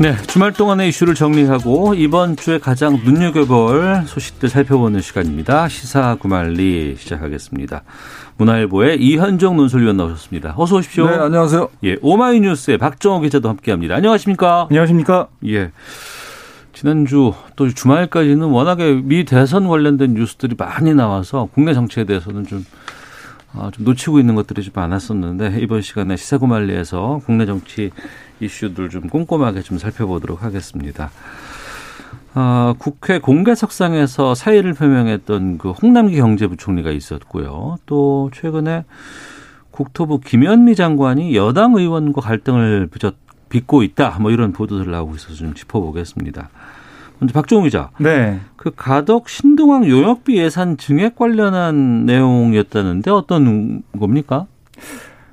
네, 주말 동안의 이슈를 정리하고 이번 주에 가장 눈여겨볼 소식들 살펴보는 시간입니다. 시사 구말리 시작하겠습니다. 문화일보의 이현정 논설위원 나오셨습니다. 어서 오십시오. 네, 안녕하세요. 예, 오마이뉴스의 박정호 기자도 함께합니다. 안녕하십니까? 안녕하십니까? 예. 지난주 또 주말까지는 워낙에 미 대선 관련된 뉴스들이 많이 나와서 국내 정치에 대해서는 좀, 아, 좀 놓치고 있는 것들이 좀 많았었는데 이번 시간에 시사구말리에서 국내 정치 이슈들 좀 꼼꼼하게 좀 살펴보도록 하겠습니다. 아, 국회 공개석상에서 사의를 표명했던 그 홍남기 경제부총리가 있었고요. 또 최근에 국토부 김현미 장관이 여당 의원과 갈등을 빚었, 빚고 있다. 뭐 이런 보도들 나오고 있어서 좀 짚어보겠습니다. 먼저 박종우 기자. 네. 그 가덕 신동항 용역비 예산 증액 관련한 내용이었다는데 어떤 겁니까?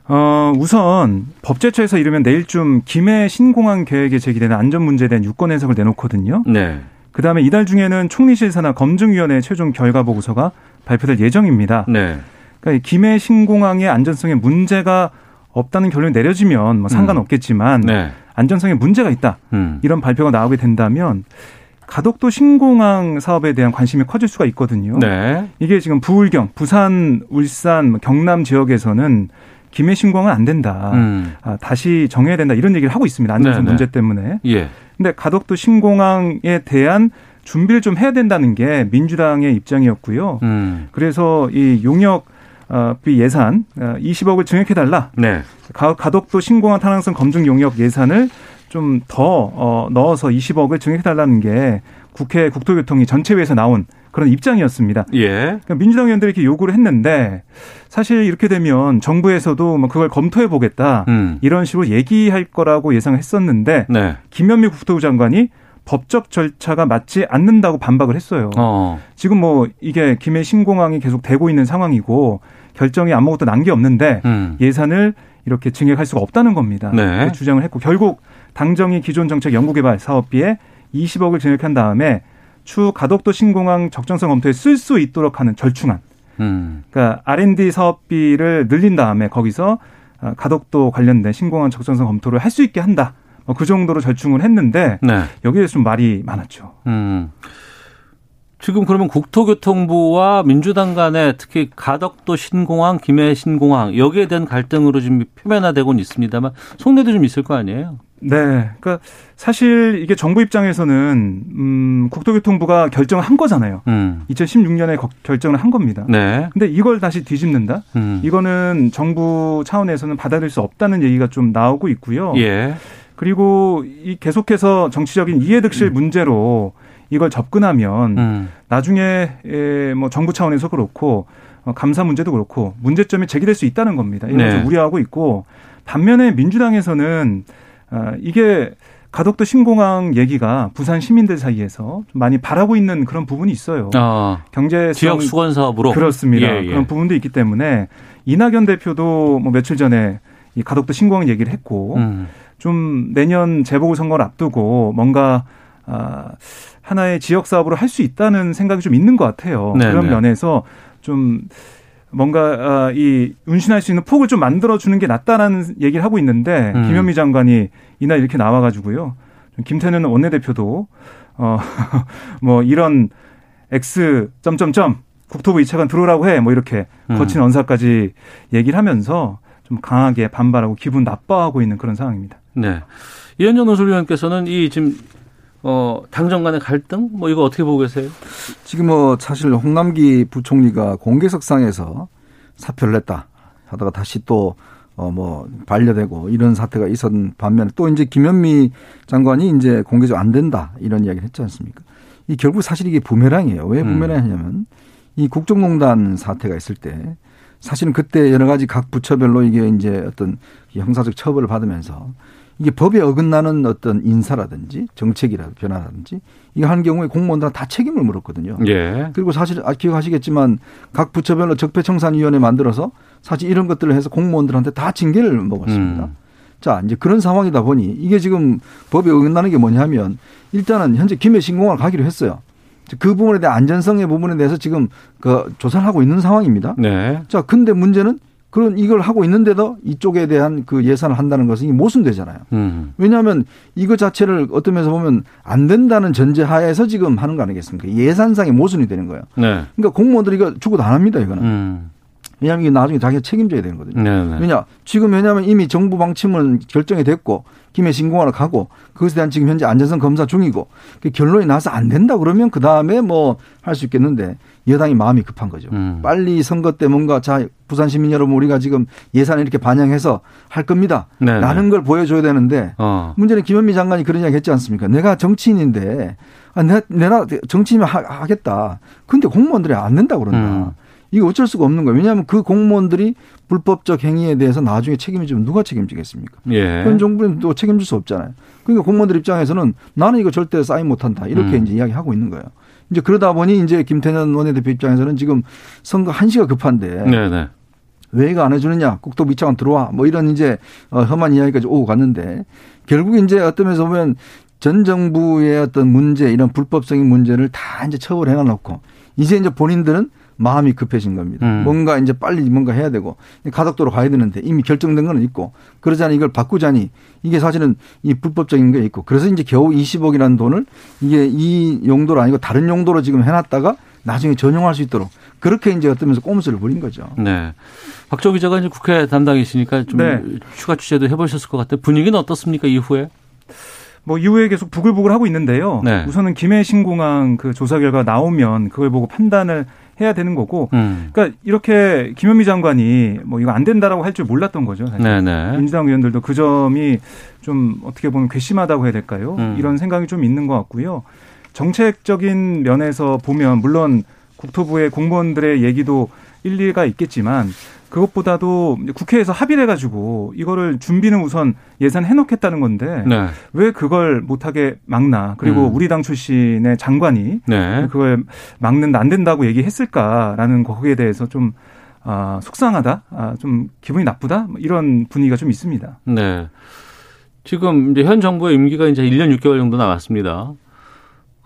어, 우선 법제처에서 이르면 내일쯤 김해 신공항 계획에 제기되는 안전 문제에 대한 유권 해석을 내놓거든요. 네. 그 다음에 이달 중에는 총리실 산하 검증위원회 최종 결과 보고서가 발표될 예정입니다. 네. 그러니까 이 김해 신공항의 안전성에 문제가 없다는 결론이 내려지면 뭐 상관없겠지만 네. 안전성에 문제가 있다. 음. 이런 발표가 나오게 된다면 가덕도 신공항 사업에 대한 관심이 커질 수가 있거든요. 네. 이게 지금 부울경, 부산, 울산, 뭐 경남 지역에서는 김해 신공항은 안 된다. 음. 아, 다시 정해야 된다. 이런 얘기를 하고 있습니다. 안전성 네네. 문제 때문에. 예. 근데 가덕도 신공항에 대한 준비를 좀 해야 된다는 게 민주당의 입장이었고요. 음. 그래서 이 용역 비 예산 20억을 증액해달라. 네. 가, 가덕도 신공항 탄항성 검증 용역 예산을 좀더 어, 넣어서 20억을 증액해달라는 게 국회 국토교통위 전체회에서 나온 그런 입장이었습니다. 예. 그러니까 민주당 의원들이 이렇게 요구를 했는데 사실 이렇게 되면 정부에서도 뭐 그걸 검토해 보겠다 음. 이런 식으로 얘기할 거라고 예상했었는데 네. 김현미 국토부 장관이 법적 절차가 맞지 않는다고 반박을 했어요. 어. 지금 뭐 이게 김해 신공항이 계속 되고 있는 상황이고 결정이 아무것도 난 게 없는데 음. 예산을 이렇게 증액할 수가 없다는 겁니다. 네. 주장을 했고 결국 당정이 기존 정책 연구개발 사업비에 20억을 증액한 다음에 추 가덕도 신공항 적정성 검토에 쓸 수 있도록 하는 절충안. 음. 그러니까 R&D 사업비를 늘린 다음에 거기서 어, 가덕도 관련된 신공항 적정성 검토를 할 수 있게 한다. 뭐그 정도로 절충을 했는데 네. 여기에 좀 말이 많았죠. 음. 지금 그러면 국토교통부와 민주당 간에 특히 가덕도 신공항, 김해 신공항 여기에 대한 갈등으로 지금 표면화되고는 있습니다만 속내도 좀 있을 거 아니에요? 네. 그러니까 사실 이게 정부 입장에서는 음 국토교통부가 결정을 한 거잖아요. 음. 2016년에 결정을 한 겁니다. 네. 근데 이걸 다시 뒤집는다? 음. 이거는 정부 차원에서는 받아들일 수 없다는 얘기가 좀 나오고 있고요. 예. 그리고 이 계속해서 정치적인 이해득실 문제로 이걸 접근하면 음. 나중에 에, 뭐 정부 차원에서 그렇고 어, 감사 문제도 그렇고 문제점이 제기될 수 있다는 겁니다. 이걸 네. 좀 우려하고 있고 반면에 민주당에서는 아, 이게 가덕도 신공항 얘기가 부산 시민들 사이에서 좀 많이 바라고 있는 그런 부분이 있어요. 아, 경제 지역 수건 사업으로 그렇습니다. 예, 예. 그런 부분도 있기 때문에 이낙연 대표도 뭐 며칠 전에 이 가덕도 신공항 얘기를 했고 음. 좀 내년 재보궐 선거를 앞두고 뭔가 아, 하나의 지역 사업으로 할 수 있다는 생각이 좀 있는 것 같아요. 네네. 그런 면에서 좀 뭔가 아, 이 운신할 수 있는 폭을 좀 만들어 주는 게 낫다라는 얘기를 하고 있는데 음. 김현미 장관이 이날 이렇게 나와 가지고요. 좀 김태년 원내대표도 어 뭐 이런 X 점점점 국토부 이차관 들어오라고 해 뭐 이렇게 음. 거친 언사까지 얘기를 하면서 좀 강하게 반발하고 기분 나빠하고 있는 그런 상황입니다. 네. 이현정 논술위원께서는 이 지금 어 당정 간의 갈등 뭐 이거 어떻게 보고 계세요? 지금 뭐 사실 홍남기 부총리가 공개석상에서 사표를 냈다 하다가 다시 또 어 뭐 반려되고 이런 사태가 있었던 반면에 또 이제 김현미 장관이 이제 공개적 안 된다 이런 이야기를 했지 않습니까? 이 결국 사실 이게 부메랑이에요. 왜 음. 부메랑이냐면 이 국정농단 사태가 있을 때 사실은 그때 여러 가지 각 부처별로 이게 이제 어떤 이 형사적 처벌을 받으면서 이게 법에 어긋나는 어떤 인사라든지 정책이라든지 변화라든지 이거 한 경우에 공무원들은 다 책임을 물었거든요. 예. 그리고 사실 아, 기억하시겠지만 각 부처별로 적폐청산위원회 만들어서 사실 이런 것들을 해서 공무원들한테 다 징계를 먹었습니다. 음. 자 이제 그런 상황이다 보니 이게 지금 법에 어긋나는 게 뭐냐면 일단은 현재 김해 신공항을 가기로 했어요. 그 부분에 대한 안전성의 부분에 대해서 지금 그 조사를 하고 있는 상황입니다. 네. 자 근데 문제는 그런 이걸 하고 있는데도 이쪽에 대한 그 예산을 한다는 것은 모순되잖아요. 음. 왜냐하면 이거 자체를 어떤 면에서 보면 안 된다는 전제 하에서 지금 하는 거 아니겠습니까? 예산상의 모순이 되는 거예요. 네. 그러니까 공무원들이 이거 죽어도 안 합니다, 이거는. 음. 왜냐하면 이게 나중에 자기가 책임져야 되는 거거든요. 네, 네. 왜냐? 지금 왜냐하면 이미 정부 방침은 결정이 됐고 김해 신공항을 가고 그것에 대한 지금 현재 안전성 검사 중이고 그 결론이 나서 안 된다 그러면 그 다음에 뭐 할 수 있겠는데 여당이 마음이 급한 거죠. 음. 빨리 선거 때 뭔가 자 부산 시민 여러분 우리가 지금 예산을 이렇게 반영해서 할 겁니다. 네, 라는 걸 보여줘야 되는데 어. 문제는 김현미 장관이 그런 이야기 했지 않습니까? 내가 정치인인데 아, 내가, 내가 정치인이면 하, 겠다 근데 공무원들이 안 된다 그런다. 음. 이거 어쩔 수가 없는 거예요. 왜냐하면 그 공무원들이 불법적 행위에 대해서 나중에 책임을 지면 누가 책임지겠습니까? 예. 현 정부는 또 책임질 수 없잖아요. 그러니까 공무원들 입장에서는 나는 이거 절대 사인 못한다. 이렇게 음. 이제 이야기하고 있는 거예요. 이제 그러다 보니 이제 김태년 원내대표 입장에서는 지금 선거 한시가 급한데 네, 네. 왜 이거 안 해주느냐? 국토부 이차관 들어와. 뭐 이런 이제 어, 험한 이야기까지 오고 갔는데 결국 이제 어떤 면에서 보면 전 정부의 어떤 문제 이런 불법적인 문제를 다 이제 처벌해 놔놓고 이제 이제 본인들은 마음이 급해진 겁니다. 음. 뭔가 이제 빨리 뭔가 해야 되고 가덕도로 가야 되는데 이미 결정된 거는 있고 그러자니 이걸 바꾸자니 이게 사실은 이 불법적인 게 있고 그래서 이제 겨우 20억이라는 돈을 이게 이 용도로 아니고 다른 용도로 지금 해놨다가 나중에 전용할 수 있도록 그렇게 이제 어떤 면에서 꼼수를 부린 거죠. 네. 박정 기자가 이제 국회 담당이시니까 좀 네. 추가 취재도 해보셨을 것 같아요. 분위기는 어떻습니까 이후에? 뭐 이후에 계속 부글부글 하고 있는데요. 네. 우선은 김해 신공항 그 조사 결과 나오면 그걸 보고 판단을 해야 되는 거고. 음. 그러니까 이렇게 김현미 장관이 뭐 이거 안 된다라고 할 줄 몰랐던 거죠. 사실. 네네. 민주당 의원들도 그 점이 좀 어떻게 보면 괘씸하다고 해야 될까요? 음. 이런 생각이 좀 있는 것 같고요. 정책적인 면에서 보면 물론 국토부의 공무원들의 얘기도 일리가 있겠지만 그것보다도 국회에서 합의를 해가지고 이거를 준비는 우선 예산 해놓겠다는 건데 네. 왜 그걸 못하게 막나 그리고 음. 우리 당 출신의 장관이 네. 그걸 막는다 안 된다고 얘기했을까라는 거기에 대해서 좀 아, 속상하다, 아, 좀 기분이 나쁘다 뭐 이런 분위기가 좀 있습니다. 네. 지금 이제 현 정부의 임기가 이제 1년 6개월 정도 남았습니다.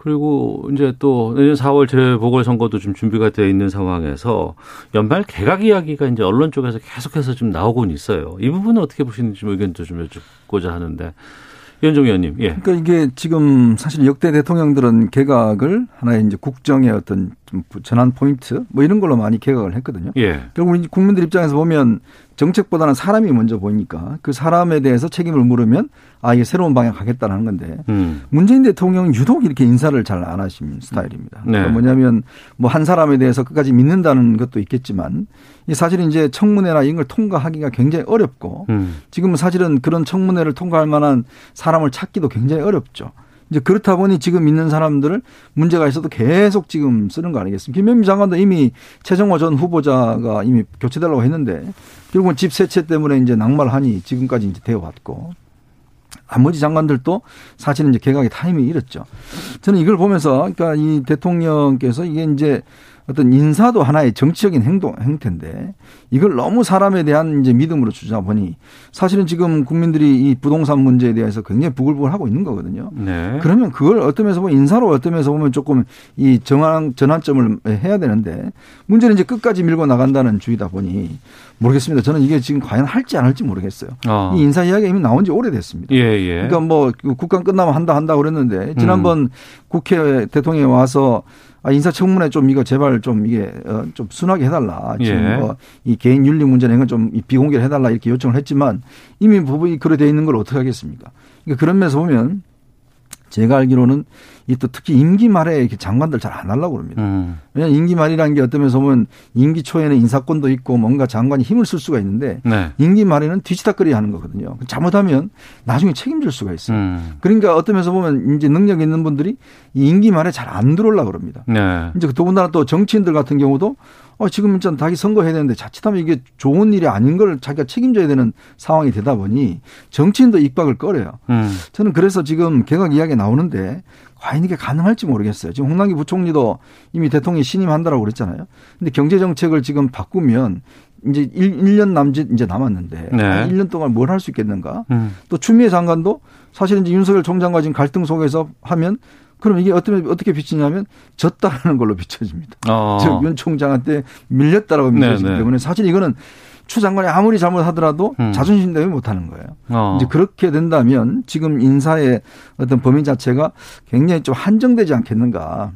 그리고 이제 또 내년 4월 재보궐선거도 좀 준비가 되어 있는 상황에서 연말 개각 이야기가 이제 언론 쪽에서 계속해서 좀 나오곤 있어요. 이 부분은 어떻게 보시는지 좀 의견도 좀 여쭙고자 하는데. 이현종 의원님, 예. 그러니까 이게 지금 사실 역대 대통령들은 개각을 하나의 이제 국정의 어떤 좀 전환 포인트 뭐 이런 걸로 많이 개각을 했거든요. 예. 결국 국민들 입장에서 보면 정책보다는 사람이 먼저 보이니까 그 사람에 대해서 책임을 물으면 아 이게 새로운 방향 가겠다는 건데 음. 문재인 대통령은 유독 이렇게 인사를 잘 안 하시는 스타일입니다. 네. 그러니까 뭐냐면 뭐 한 사람에 대해서 끝까지 믿는다는 것도 있겠지만 이 사실은 이제 청문회나 이런 걸 통과하기가 굉장히 어렵고 음. 지금은 사실은 그런 청문회를 통과할 만한 사람을 찾기도 굉장히 어렵죠. 이제 그렇다 보니 지금 있는 사람들을 문제가 있어도 계속 지금 쓰는 거 아니겠습니까? 김현미 장관도 이미 최정화 전 후보자가 이미 교체되려고 했는데 결국은 집 세채 때문에 이제 낙마하니 지금까지 이제 되어 왔고 나머지 장관들도 사실은 이제 개각의 타이밍이 이렇죠. 저는 이걸 보면서 그러니까 이 대통령께서 이게 이제 어떤 인사도 하나의 정치적인 행동 행태인데 이걸 너무 사람에 대한 이제 믿음으로 주자 보니 사실은 지금 국민들이 이 부동산 문제에 대해서 굉장히 부글부글 하고 있는 거거든요. 네. 그러면 그걸 어떤 면에서 보면 인사로 어떤 면에서 보면 조금 이 정한 전환점을 해야 되는데 문제는 이제 끝까지 밀고 나간다는 주의다 보니 모르겠습니다. 저는 이게 지금 과연 할지 안 할지 모르겠어요. 어. 이 인사 이야기가 이미 나온 지 오래됐습니다. 예, 예. 그러니까 뭐 국감 끝나면 한다 한다 그랬는데 지난번 음. 국회 대통령이 와서 아, 인사청문회 좀 이거 제발 좀 이게 어, 좀 순하게 해달라. 지금 예. 뭐 이 개인 윤리 문제는 이건 좀 비공개를 해달라 이렇게 요청을 했지만 이미 부분이 그래 돼 있는 걸 어떻게 하겠습니까? 그러니까 그런 면에서 보면 제가 알기로는 이 또 특히 임기 말에 이렇게 장관들 잘 안 하려고 그럽니다. 음. 왜냐하면 임기 말이라는 게 어떤 면에서 보면 임기 초에는 인사권도 있고 뭔가 장관이 힘을 쓸 수가 있는데 네. 임기 말에는 뒤치다거리 하는 거거든요. 잘못하면 나중에 책임질 수가 있어요. 음. 그러니까 어떤 면에서 보면 이제 능력 있는 분들이 이 임기 말에 잘 안 들어오려고 그럽니다. 네. 이제 더군다나 또 정치인들 같은 경우도 어, 지금 진짜 자기 선거해야 되는데 자칫하면 이게 좋은 일이 아닌 걸 자기가 책임져야 되는 상황이 되다 보니 정치인도 입박을 꺼려요. 음. 저는 그래서 지금 개각 이야기 나오는데 과연 이게 가능할지 모르겠어요. 지금 홍남기 부총리도 이미 대통령이 신임한다라고 그랬잖아요. 근데 경제 정책을 지금 바꾸면 이제 1, 년 남짓 이제 남았는데 네. 1년 동안 뭘 할 수 있겠는가? 음. 또 추미애 장관도 사실 이제 윤석열 총장과 지금 갈등 속에서 하면 그럼 이게 어떻게 어떻게 비치냐면 졌다라는 걸로 비춰집니다. 어. 즉윤 총장한테 밀렸다라고 비춰지기 네네. 때문에 사실 이거는 추 장관이 아무리 잘못하더라도 음. 자존심 때문에 못하는 거예요. 어. 이제 그렇게 된다면 지금 인사의 어떤 범위 자체가 굉장히 좀 한정되지 않겠는가.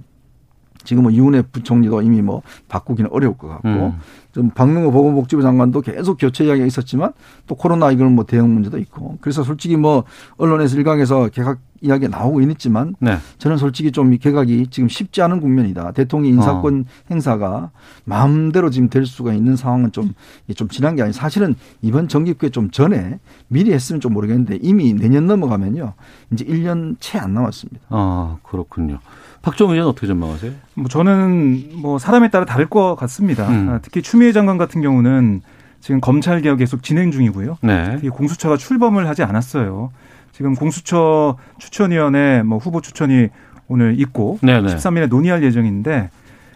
지금 뭐 이훈혜 부총리도 이미 뭐 바꾸기는 어려울 것 같고 음. 좀 박능호 보건복지부 장관도 계속 교체 이야기가 있었지만 또 코로나 이걸 뭐 대응 문제도 있고 그래서 솔직히 뭐 언론에서 일각에서 개각 이야기가 나오고 있지만 네. 저는 솔직히 좀 이 개각이 지금 쉽지 않은 국면이다. 대통령 인사권 어. 행사가 마음대로 지금 될 수가 있는 상황은 좀, 이게 좀 지난 게 아니 사실은 이번 정기국회 좀 전에 미리 했으면 좀 모르겠는데 이미 내년 넘어가면요. 이제 1년 채 안 남았습니다. 아, 그렇군요. 박정희 의원 어떻게 전망하세요? 뭐 저는 뭐 사람에 따라 다를 것 같습니다. 음. 아, 특히 추미애 장관 같은 경우는 지금 검찰 개혁 계속 진행 중이고요. 네. 공수처가 출범을 하지 않았어요. 지금 공수처 추천위원회 뭐 후보 추천이 오늘 있고 네네. 13일에 논의할 예정인데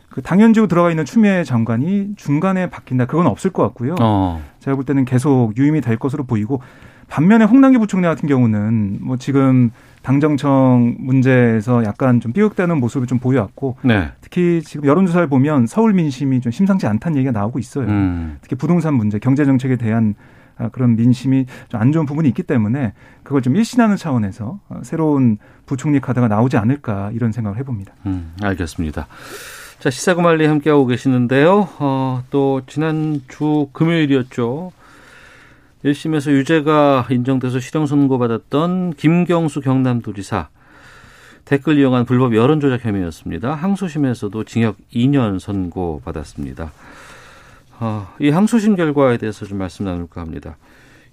그 당연지로 들어가 있는 추미애 장관이 중간에 바뀐다. 그건 없을 것 같고요. 어. 제가 볼 때는 계속 유임이 될 것으로 보이고 반면에 홍남기 부총리 같은 경우는 뭐 지금 당정청 문제에서 약간 좀 삐걱대는 모습을 좀 보여왔고 네. 특히 지금 여론조사를 보면 서울 민심이 좀 심상치 않다는 얘기가 나오고 있어요. 음. 특히 부동산 문제, 경제 정책에 대한 아, 그런 민심이 좀 안 좋은 부분이 있기 때문에 그걸 좀 일신하는 차원에서 어, 새로운 부총리 카드가 나오지 않을까 이런 생각을 해봅니다. 음, 알겠습니다. 자, 시사구말리 함께하고 계시는데요. 어, 또, 지난주 금요일이었죠. 1심에서 유죄가 인정돼서 실형 선고받았던 김경수 경남도지사. 댓글 이용한 불법 여론조작 혐의였습니다. 항소심에서도 징역 2년 선고받았습니다. 어, 이 항소심 결과에 대해서 좀 말씀 나눌까 합니다.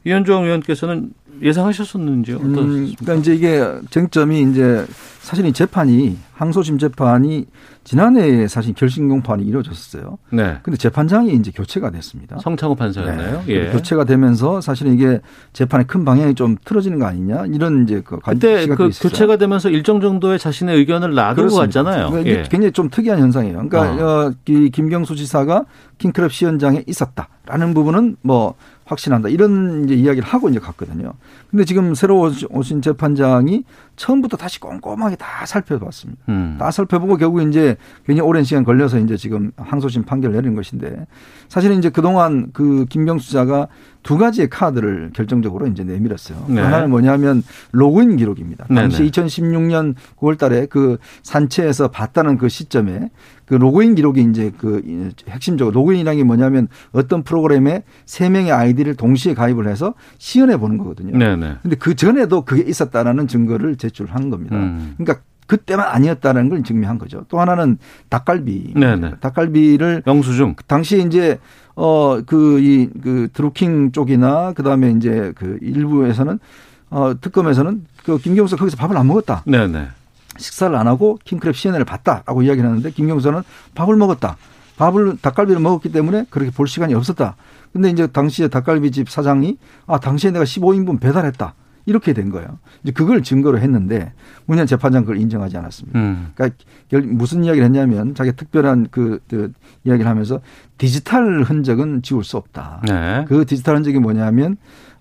이현종 의원께서는 예상하셨었는지요? 음? 그러니까 이제 이게 쟁점이 이제 사실 이 재판이 항소심 재판이 지난해에 사실 결심 공판이 이루어졌어요. 네. 근데 재판장이 이제 교체가 됐습니다. 성창호 판사였나요? 네. 예. 교체가 되면서 사실은 이게 재판의 큰 방향이 좀 틀어지는 거 아니냐 이런 이제 그 관- 그때 그 있었어요. 교체가 되면서 일정 정도의 자신의 의견을 놔둔 것. 같잖아요. 그러니까 이게 예. 굉장히 좀 특이한 현상이에요. 그러니까 어. 이 김경수 지사가 킹크랩 시연장에 있었다라는 부분은 뭐 확신한다 이런 이제 이야기를 하고 이제 갔거든요. 근데 지금 새로 오신 재판장이 처음부터 다시 꼼꼼하게 다 살펴봤습니다. 음. 다 살펴보고 결국 이제 굉장히 오랜 시간 걸려서 이제 지금 항소심 판결을 내린 것인데 사실은 이제 그동안 그 김경수 자가 두 가지의 카드를 결정적으로 이제 내밀었어요. 네. 하나는 뭐냐면 로그인 기록입니다. 당시 네네. 2016년 9월 달에 그 산채에서 봤다는 그 시점에 그 로그인 기록이 이제 그 핵심적으로 로그인이라는 게 뭐냐면 어떤 프로그램에 세 명의 아이디를 동시에 가입을 해서 시연해 보는 거거든요. 네네. 근데 그 전에도 그게 있었다라는 증거를 제출한 겁니다. 음. 그러니까 그때만 아니었다는 걸 증명한 거죠. 또 하나는 닭갈비. 네네. 닭갈비를 영수증. 당시에 이제 어그이그 드루킹 쪽이나 그다음에 이제 그 일부에서는 어 특검에서는 그 김경수 거기서 밥을 안 먹었다. 네네. 식사를 안 하고 킹크랩 CNN을 봤다라고 이야기를 하는데 김경수는 밥을 먹었다. 밥을 닭갈비를 먹었기 때문에 그렇게 볼 시간이 없었다. 근데 이제 당시에 닭갈비집 사장이 아 당시에 내가 15인분 배달했다. 이렇게 된 거예요. 이제 그걸 증거로 했는데 문현 재판장 그걸 인정하지 않았습니다. 음. 그러니까 무슨 이야기를 했냐면 자기 특별한 그, 그 이야기를 하면서 디지털 흔적은 지울 수 없다. 네. 그 디지털 흔적이 뭐냐면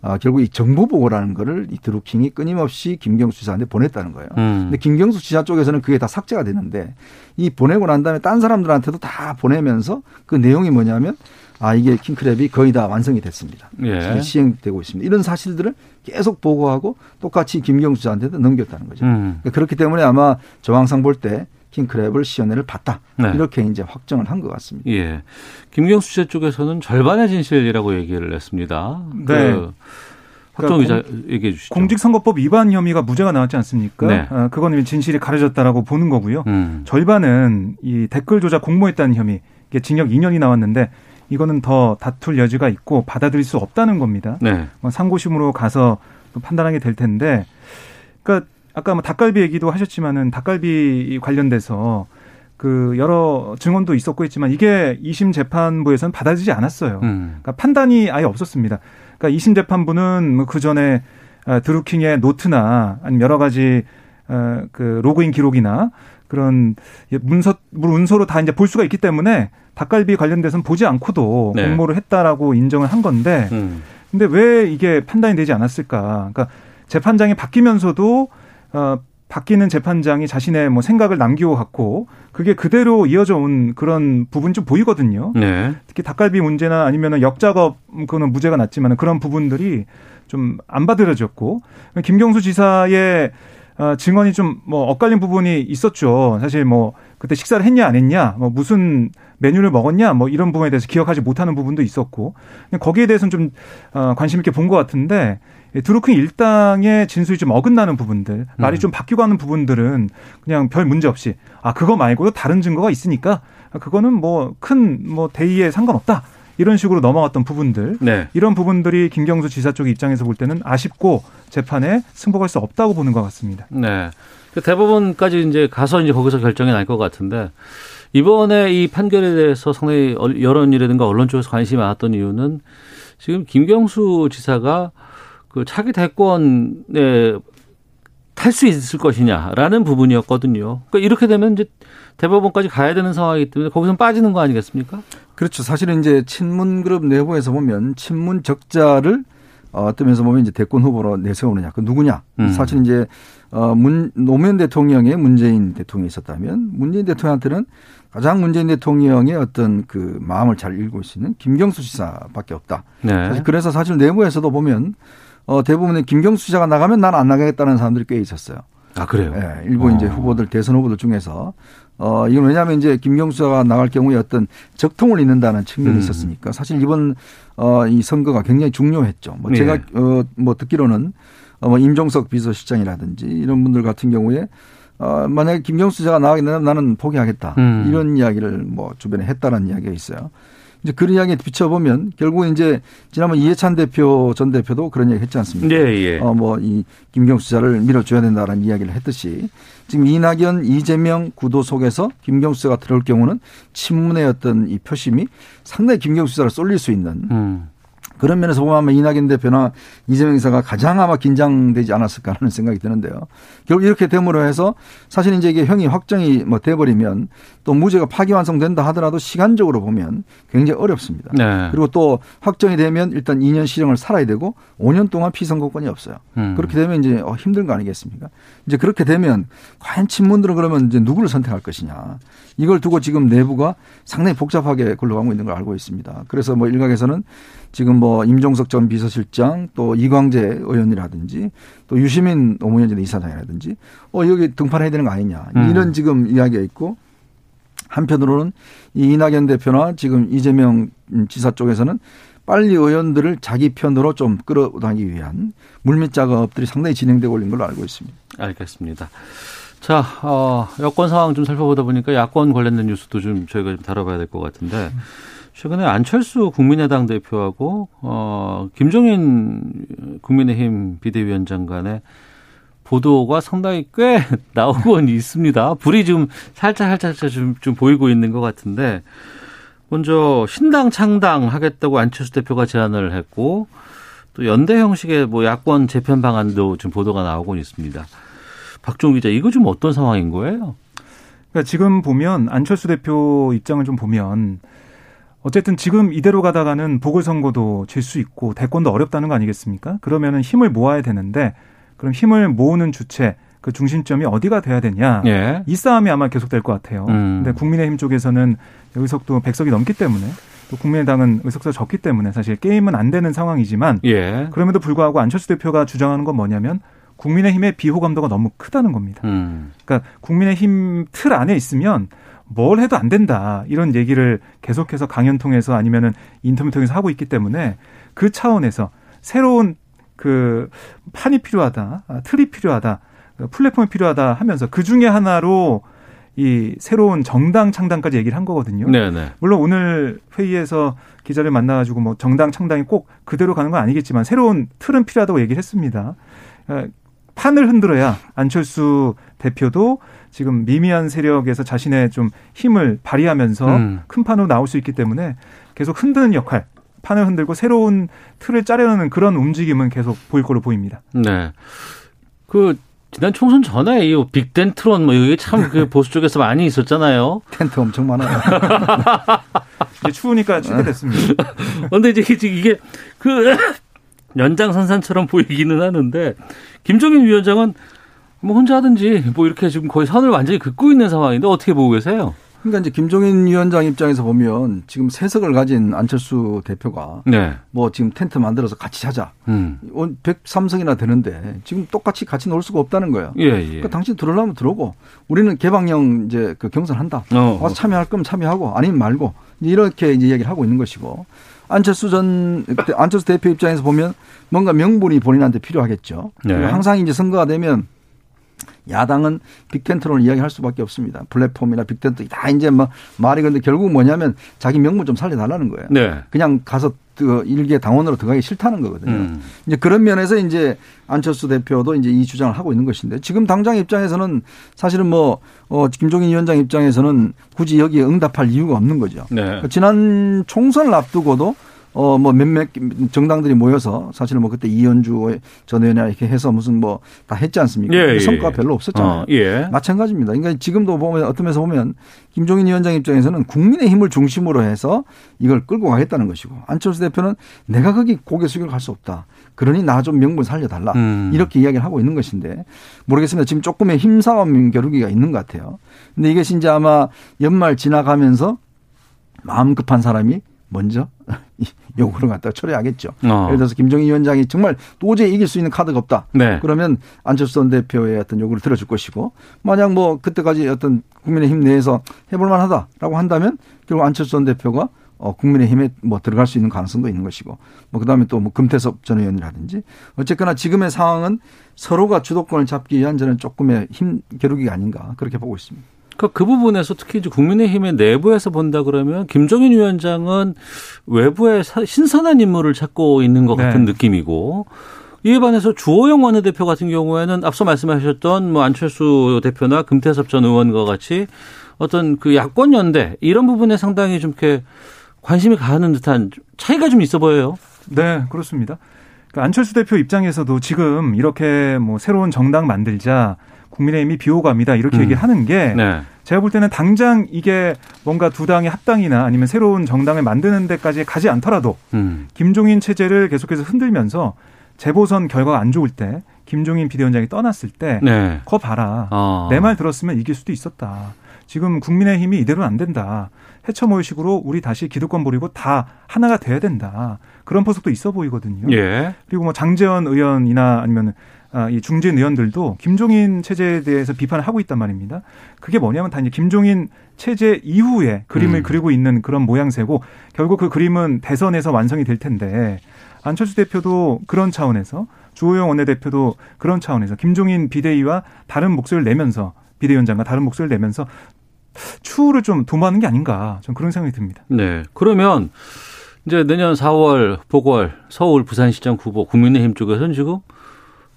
아, 결국 이 정보 보고라는 거를 이 드루킹이 끊임없이 김경수 지사한테 보냈다는 거예요. 음. 근데 김경수 지사 쪽에서는 그게 다 삭제가 되는데 이 보내고 난 다음에 딴 사람들한테도 다 보내면서 그 내용이 뭐냐면 아 이게 킹크랩이 거의 다 완성이 됐습니다. 예. 지금 시행되고 있습니다. 이런 사실들을 계속 보고하고 똑같이 김경수 지사한테도 넘겼다는 거죠. 음. 그러니까 그렇기 때문에 아마 정황상 볼때 킹크랩을 시연회를 봤다 네. 이렇게 이제 확정을 한 것 같습니다. 예. 김경수 씨 쪽에서는 절반의 진실이라고 얘기를 했습니다. 네. 그 확정 기자 그러니까 얘기해 주시죠. 공직선거법 위반 혐의가 무죄가 나왔지 않습니까? 네. 어, 그거는 진실이 가려졌다라고 보는 거고요. 음. 절반은 이 댓글 조작 공모했다는 혐의, 이게 징역 2년이 나왔는데 이거는 더 다툴 여지가 있고 받아들일 수 없다는 겁니다. 네. 뭐 상고심으로 가서 또 판단하게 될 텐데, 그러니까 아까 뭐 닭갈비 얘기도 하셨지만은 닭갈비 관련돼서 그 여러 증언도 있었고 했지만 이게 2심 재판부에서는 받아들이지 않았어요. 음. 그러니까 판단이 아예 없었습니다. 그러니까 2심 재판부는 뭐그 전에 어, 드루킹의 노트나 아니면 여러 가지 어, 그 로그인 기록이나 그런 문서 문서로 다 이제 볼 수가 있기 때문에 닭갈비 관련돼서는 보지 않고도 네. 공모를 했다라고 인정을 한 건데 음. 근데 왜 이게 판단이 되지 않았을까? 그러니까 재판장이 바뀌면서도 어 바뀌는 재판장이 자신의 뭐 생각을 남기고 갔고 그게 그대로 이어져 온 그런 부분이 좀 보이거든요. 네. 특히 닭갈비 문제나 아니면은 역작업 그거는 무죄가 났지만 그런 부분들이 좀 안 받아들여졌고 김경수 지사의 어, 증언이 좀 뭐 엇갈린 부분이 있었죠. 사실 뭐 그때 식사를 했냐 안 했냐, 뭐 무슨 메뉴를 먹었냐, 뭐 이런 부분에 대해서 기억하지 못하는 부분도 있었고 거기에 대해서는 좀 어, 관심 있게 본 것 같은데 이 드루킹 일당의 진술이 좀 어긋나는 부분들, 말이 음. 좀 바뀌고 하는 부분들은 그냥 별 문제 없이 아 그거 말고도 다른 증거가 있으니까 그거는 뭐큰뭐 대의에 상관없다. 이런 식으로 넘어갔던 부분들 네. 이런 부분들이 김경수 지사 쪽 입장에서 볼 때는 아쉽고 재판에 승복할 수 없다고 보는 것 같습니다. 네. 그 대법원까지 이제 가서 이제 거기서 결정이 날 것 같은데 이번에 이 판결에 대해서 상당히 얼- 여론이라든가 언론 쪽에서 관심이 많았던 이유는 지금 김경수 지사가 그 차기 대권에 탈 수 있을 것이냐라는 부분이었거든요. 그러니까 이렇게 되면 이제 대법원까지 가야 되는 상황이기 때문에 거기서 빠지는 거 아니겠습니까? 그렇죠. 사실은 이제 친문 그룹 내부에서 보면 친문 적자를 어, 면에서 보면 이제 대권 후보로 내세우느냐, 그 누구냐. 음. 사실 이제 어, 문, 노무현 대통령의 문재인 대통령이 있었다면 문재인 대통령한테는 가장 문재인 대통령의 어떤 그 마음을 잘 읽고 있는 김경수 지사밖에 없다. 네. 사실 그래서 사실 내부에서도 보면 어, 대부분의 김경수 지사가 나가면 난 안 나가겠다는 사람들이 꽤 있었어요. 아 그래요. 예, 일부 이제 어. 후보들 대선 후보들 중에서 어 이건 왜냐하면 이제 김경수가 나갈 경우에 어떤 적통을 잇는다는 측면이 음. 있었으니까 사실 이번 어이 선거가 굉장히 중요했죠. 뭐 제가 예. 어뭐 듣기로는 어뭐 임종석 비서실장이라든지 이런 분들 같은 경우에 어 만약에 김경수 씨가 나가게 되면 나는 포기하겠다 음. 이런 이야기를 뭐 주변에 했다는 이야기가 있어요. 이제 그런 이야기에 비춰보면 결국 이제 지난번 이해찬 대표 전 대표도 그런 얘기 했지 않습니까? 예, 예. 어, 뭐, 이, 김경수 지사를 밀어줘야 된다라는 이야기를 했듯이 지금 이낙연, 이재명 구도 속에서 김경수 지사가 들어올 경우는 친문의 어떤 이 표심이 상당히 김경수 지사를 쏠릴 수 있는 음. 그런 면에서 보면 아마 이낙연 대표나 이재명 지사가 가장 아마 긴장되지 않았을까 하는 생각이 드는데요. 결국 이렇게 됨으로 해서 사실 이제 이게 형이 확정이 뭐 돼버리면 또 무죄가 파기완성된다 하더라도 시간적으로 보면 굉장히 어렵습니다. 네. 그리고 또 확정이 되면 일단 2년 실형을 살아야 되고 5년 동안 피선거권이 없어요. 음. 그렇게 되면 이제 어, 힘든 거 아니겠습니까? 이제 그렇게 되면 과연 친문들은 그러면 이제 누구를 선택할 것이냐. 이걸 두고 지금 내부가 상당히 복잡하게 굴러가고 있는 걸 알고 있습니다. 그래서 뭐 일각에서는 지금 뭐 임종석 전 비서실장 또 이광재 의원이라든지 또 유시민 노무현 전 이사장이라든지 어 여기 등판해야 되는 거 아니냐 음. 이런 지금 이야기가 있고 한편으로는 이 이낙연 대표나 지금 이재명 지사 쪽에서는 빨리 의원들을 자기 편으로 좀 끌어당기기 위한 물밑 작업들이 상당히 진행되고 있는 걸로 알고 있습니다. 알겠습니다. 자, 어, 여권 상황 좀 살펴보다 보니까 야권 관련된 뉴스도 좀 저희가 좀 다뤄봐야 될 것 같은데 최근에 안철수 국민의당 대표하고 어, 김종인 국민의힘 비대위원장 간의 보도가 상당히 꽤 나오곤 있습니다. 불이 좀 살짝 살짝 좀, 좀 보이고 있는 것 같은데 먼저 신당 창당 하겠다고 안철수 대표가 제안을 했고 또 연대 형식의 뭐 야권 재편 방안도 지금 보도가 나오고 있습니다. 박종 기자, 이거 좀 어떤 상황인 거예요? 그러니까 지금 보면 안철수 대표 입장을 좀 보면 어쨌든 지금 이대로 가다가는 보궐선거도 질 수 있고 대권도 어렵다는 거 아니겠습니까? 그러면은 힘을 모아야 되는데 그럼 힘을 모으는 주체 그 중심점이 어디가 돼야 되냐 예. 이 싸움이 아마 계속될 것 같아요. 음. 근데 국민의힘 쪽에서는 의석도 100석이 넘기 때문에 또 국민의당은 의석수가 적기 때문에 사실 게임은 안 되는 상황이지만 예. 그럼에도 불구하고 안철수 대표가 주장하는 건 뭐냐면 국민의힘의 비호감도가 너무 크다는 겁니다. 음. 그러니까 국민의힘 틀 안에 있으면 뭘 해도 안 된다 이런 얘기를 계속해서 강연 통해서 아니면은 인터뷰 통해서 하고 있기 때문에 그 차원에서 새로운 그 판이 필요하다, 아, 틀이 필요하다, 그 플랫폼이 필요하다 하면서 그 중에 하나로 이 새로운 정당 창당까지 얘기를 한 거거든요. 네네. 물론 오늘 회의에서 기자를 만나가지고 뭐 정당 창당이 꼭 그대로 가는 건 아니겠지만 새로운 틀은 필요하다고 얘기를 했습니다. 어, 판을 흔들어야 안철수 대표도 지금 미미한 세력에서 자신의 좀 힘을 발휘하면서 음. 큰 판으로 나올 수 있기 때문에 계속 흔드는 역할, 판을 흔들고 새로운 틀을 짜려는 그런 움직임은 계속 보일 거로 보입니다. 네. 그 지난 총선 전에 이 빅텐트론 뭐 이게 참 그 보수 쪽에서 많이 있었잖아요. 텐트 엄청 많아요. 이제 추우니까 치게 됐습니다. 근데 이제 이게 그 연장선상처럼 보이기는 하는데 김종인 위원장은 뭐 혼자 하든지 뭐 이렇게 지금 거의 선을 완전히 긋고 있는 상황인데 어떻게 보고 계세요? 그러니까 이제 김종인 위원장 입장에서 보면 지금 세석을 가진 안철수 대표가 네. 뭐 지금 텐트 만들어서 같이 자자. 음. 103석이나 되는데 지금 똑같이 같이 놀 수가 없다는 거예요. 예, 예. 그러니까 당신 들어오려면 들어오고 우리는 개방형 이제 그 경선한다. 어. 와서 참여할 거면 참여하고 아니면 말고 이렇게 이제 이야기를 하고 있는 것이고 안철수 전 안철수 대표 입장에서 보면 뭔가 명분이 본인한테 필요하겠죠. 네. 항상 이제 선거가 되면 야당은 빅텐트론을 이야기할 수밖에 없습니다. 플랫폼이나 빅텐트 다 이제 뭐 말이 근데 결국 뭐냐면 자기 명분 좀 살려달라는 거예요. 네. 그냥 가서 그 일개 당원으로 들어가기 싫다는 거거든요. 음. 이제 그런 면에서 이제 안철수 대표도 이제 이 주장을 하고 있는 것인데 지금 당장 입장에서는 사실은 뭐 어, 김종인 위원장 입장에서는 굳이 여기에 응답할 이유가 없는 거죠. 네. 지난 총선을 앞두고도 어, 뭐 몇몇 정당들이 모여서 사실은 뭐 그때 이현주 전 의원이나 이렇게 해서 무슨 뭐 다 했지 않습니까? 예, 예, 성과가 예. 별로 없었잖아요. 어, 예. 마찬가지입니다. 그러니까 지금도 보면 어떤 면에서 보면 김종인 위원장 입장에서는 국민의 힘을 중심으로 해서 이걸 끌고 가겠다는 것이고 안철수 대표는 내가 거기 고개 숙여 갈수 없다. 그러니 나 좀 명분 살려달라. 음. 이렇게 이야기를 하고 있는 것인데 모르겠습니다. 지금 조금의 힘싸움 겨루기가 있는 것 같아요. 근데 이것이 이제 아마 연말 지나가면서 마음 급한 사람이 먼저 요구를 갖다가 처리하겠죠. 어. 예를 들어서 김종인 위원장이 정말 도저히 이길 수 있는 카드가 없다. 네. 그러면 안철수 전 대표의 어떤 요구를 들어줄 것이고 만약 뭐 그때까지 어떤 국민의힘 내에서 해볼 만하다라고 한다면 결국 안철수 전 대표가 어, 국민의힘에 뭐 들어갈 수 있는 가능성도 있는 것이고 뭐 그다음에 또 뭐 금태섭 전 의원이라든지 어쨌거나 지금의 상황은 서로가 주도권을 잡기 위한 저는 조금의 힘 겨루기가 아닌가 그렇게 보고 있습니다. 그, 그 부분에서 특히 이제 국민의힘의 내부에서 본다 그러면 김종인 위원장은 외부에 사- 신선한 인물을 찾고 있는 것 같은 네. 느낌이고 이에 반해서 주호영 원내대표 같은 경우에는 앞서 말씀하셨던 뭐 안철수 대표나 금태섭 전 의원과 같이 어떤 그 야권 연대 이런 부분에 상당히 좀 이렇게 관심이 가는 듯한 차이가 좀 있어 보여요. 네, 그렇습니다. 그러니까 안철수 대표 입장에서도 지금 이렇게 뭐 새로운 정당 만들자 국민의힘이 비호감이다 이렇게 음. 얘기를 하는 게 네. 제가 볼 때는 당장 이게 뭔가 두 당의 합당이나 아니면 새로운 정당을 만드는 데까지 가지 않더라도 음. 김종인 체제를 계속해서 흔들면서 재보선 결과가 안 좋을 때 김종인 비대위원장이 떠났을 때 네. 거 봐라. 어. 내말 들었으면 이길 수도 있었다. 지금 국민의힘이 이대로는 안 된다. 해처모의식으로 우리 다시 기득권 버리고 다 하나가 돼야 된다. 그런 포석도 있어 보이거든요. 예. 그리고 뭐 장재원 의원이나 아니면 아, 이 중진 의원들도 김종인 체제에 대해서 비판을 하고 있단 말입니다. 그게 뭐냐면 다 이제 김종인 체제 이후에 그림을 음. 그리고 있는 그런 모양새고 결국 그 그림은 대선에서 완성이 될 텐데 안철수 대표도 그런 차원에서 주호영 원내대표도 그런 차원에서 김종인 비대위와 다른 목소리를 내면서 비대위원장과 다른 목소리를 내면서 추후를 좀 도모하는 게 아닌가 좀 그런 생각이 듭니다. 네. 그러면 이제 내년 4월 보궐 서울 부산시장 후보 국민의힘 쪽에서는 지금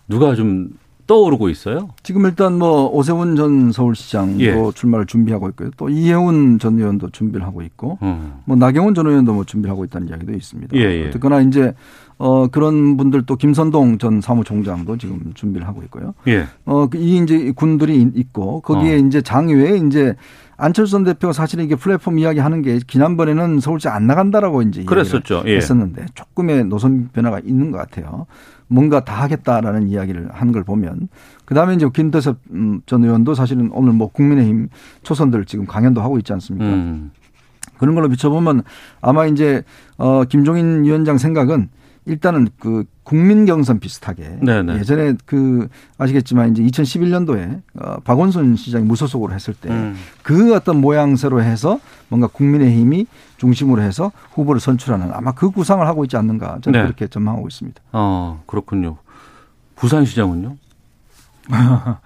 누가 좀 떠오르고 있어요? 지금 일단 뭐 오세훈 전 서울시장도 예. 출마를 준비하고 있고요. 또 이혜훈 전 의원도 준비를 하고 있고 음. 뭐 나경원 전 의원도 뭐 준비를 하고 있다는 이야기도 있습니다. 예, 예. 어쨌거나 이제 어 그런 분들 또 김선동 전 사무총장도 지금 준비를 하고 있고요. 예. 어이 그 이제 군들이 있고 거기에 어. 이제 장외에 이제 안철수 전 대표가 사실은 이게 플랫폼 이야기 하는 게 지난번에는 서울시 안 나간다라고 이제 그랬었죠. 예. 했었는데 조금의 노선 변화가 있는 것 같아요. 뭔가 다 하겠다라는 이야기를 하는 걸 보면 그다음에 이제 김대섭 음, 전 의원도 사실은 오늘 뭐 국민의힘 초선들 지금 강연도 하고 있지 않습니까? 음. 그런 걸로 비춰보면 아마 이제 어 김종인 위원장 생각은 일단은 그 국민 경선 비슷하게 네네. 예전에 그 아시겠지만 이제 2011년도에 어 박원순 시장이 무소속으로 했을 때 음. 그 어떤 모양새로 해서 뭔가 국민의힘이 중심으로 해서 후보를 선출하는 아마 그 구상을 하고 있지 않는가 저는 네. 그렇게 전망하고 있습니다. 어, 그렇군요. 부산시장은요?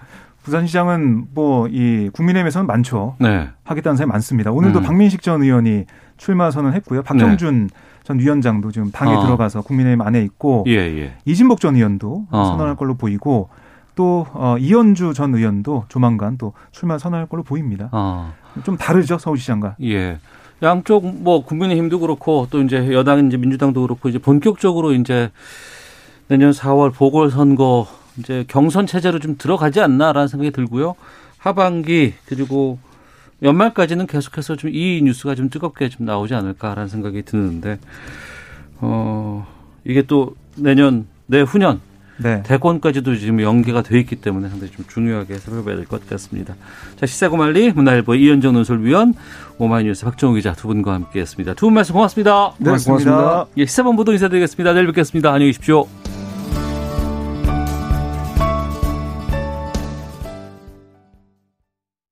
부산시장은 뭐 이 국민의힘에서는 많죠. 네. 하겠다는 사람이 많습니다. 오늘도 음. 박민식 전 의원이 출마 선언했고요. 박정준 전 위원장도 지금 당에 어. 들어가서 국민의힘 안에 있고 예, 예. 이진복 전 의원도 어. 선언할 걸로 보이고 또 어, 이현주 전 의원도 조만간 또 출마 선언할 걸로 보입니다. 어. 좀 다르죠 서울시장과. 예. 양쪽 뭐 국민의힘도 그렇고 또 이제 여당 이제 민주당도 그렇고 이제 본격적으로 이제 내년 4월 보궐선거 이제 경선 체제로 좀 들어가지 않나라는 생각이 들고요. 하반기 그리고 연말까지는 계속해서 좀 이 뉴스가 좀 뜨겁게 좀 나오지 않을까라는 생각이 드는데 어 이게 또 내년 내후년 네. 대권까지도 지금 연계가 돼 있기 때문에 상당히 좀 중요하게 살펴봐야 될 것 같습니다. 자, 시사고말리 문화일보 이현정 논설위원 오마이뉴스 박정우 기자 두 분과 함께했습니다. 두 분 말씀 고맙습니다. 네, 고맙습니다. 예, 시사본부도 인사드리겠습니다. 내일 뵙겠습니다. 안녕히 계십시오.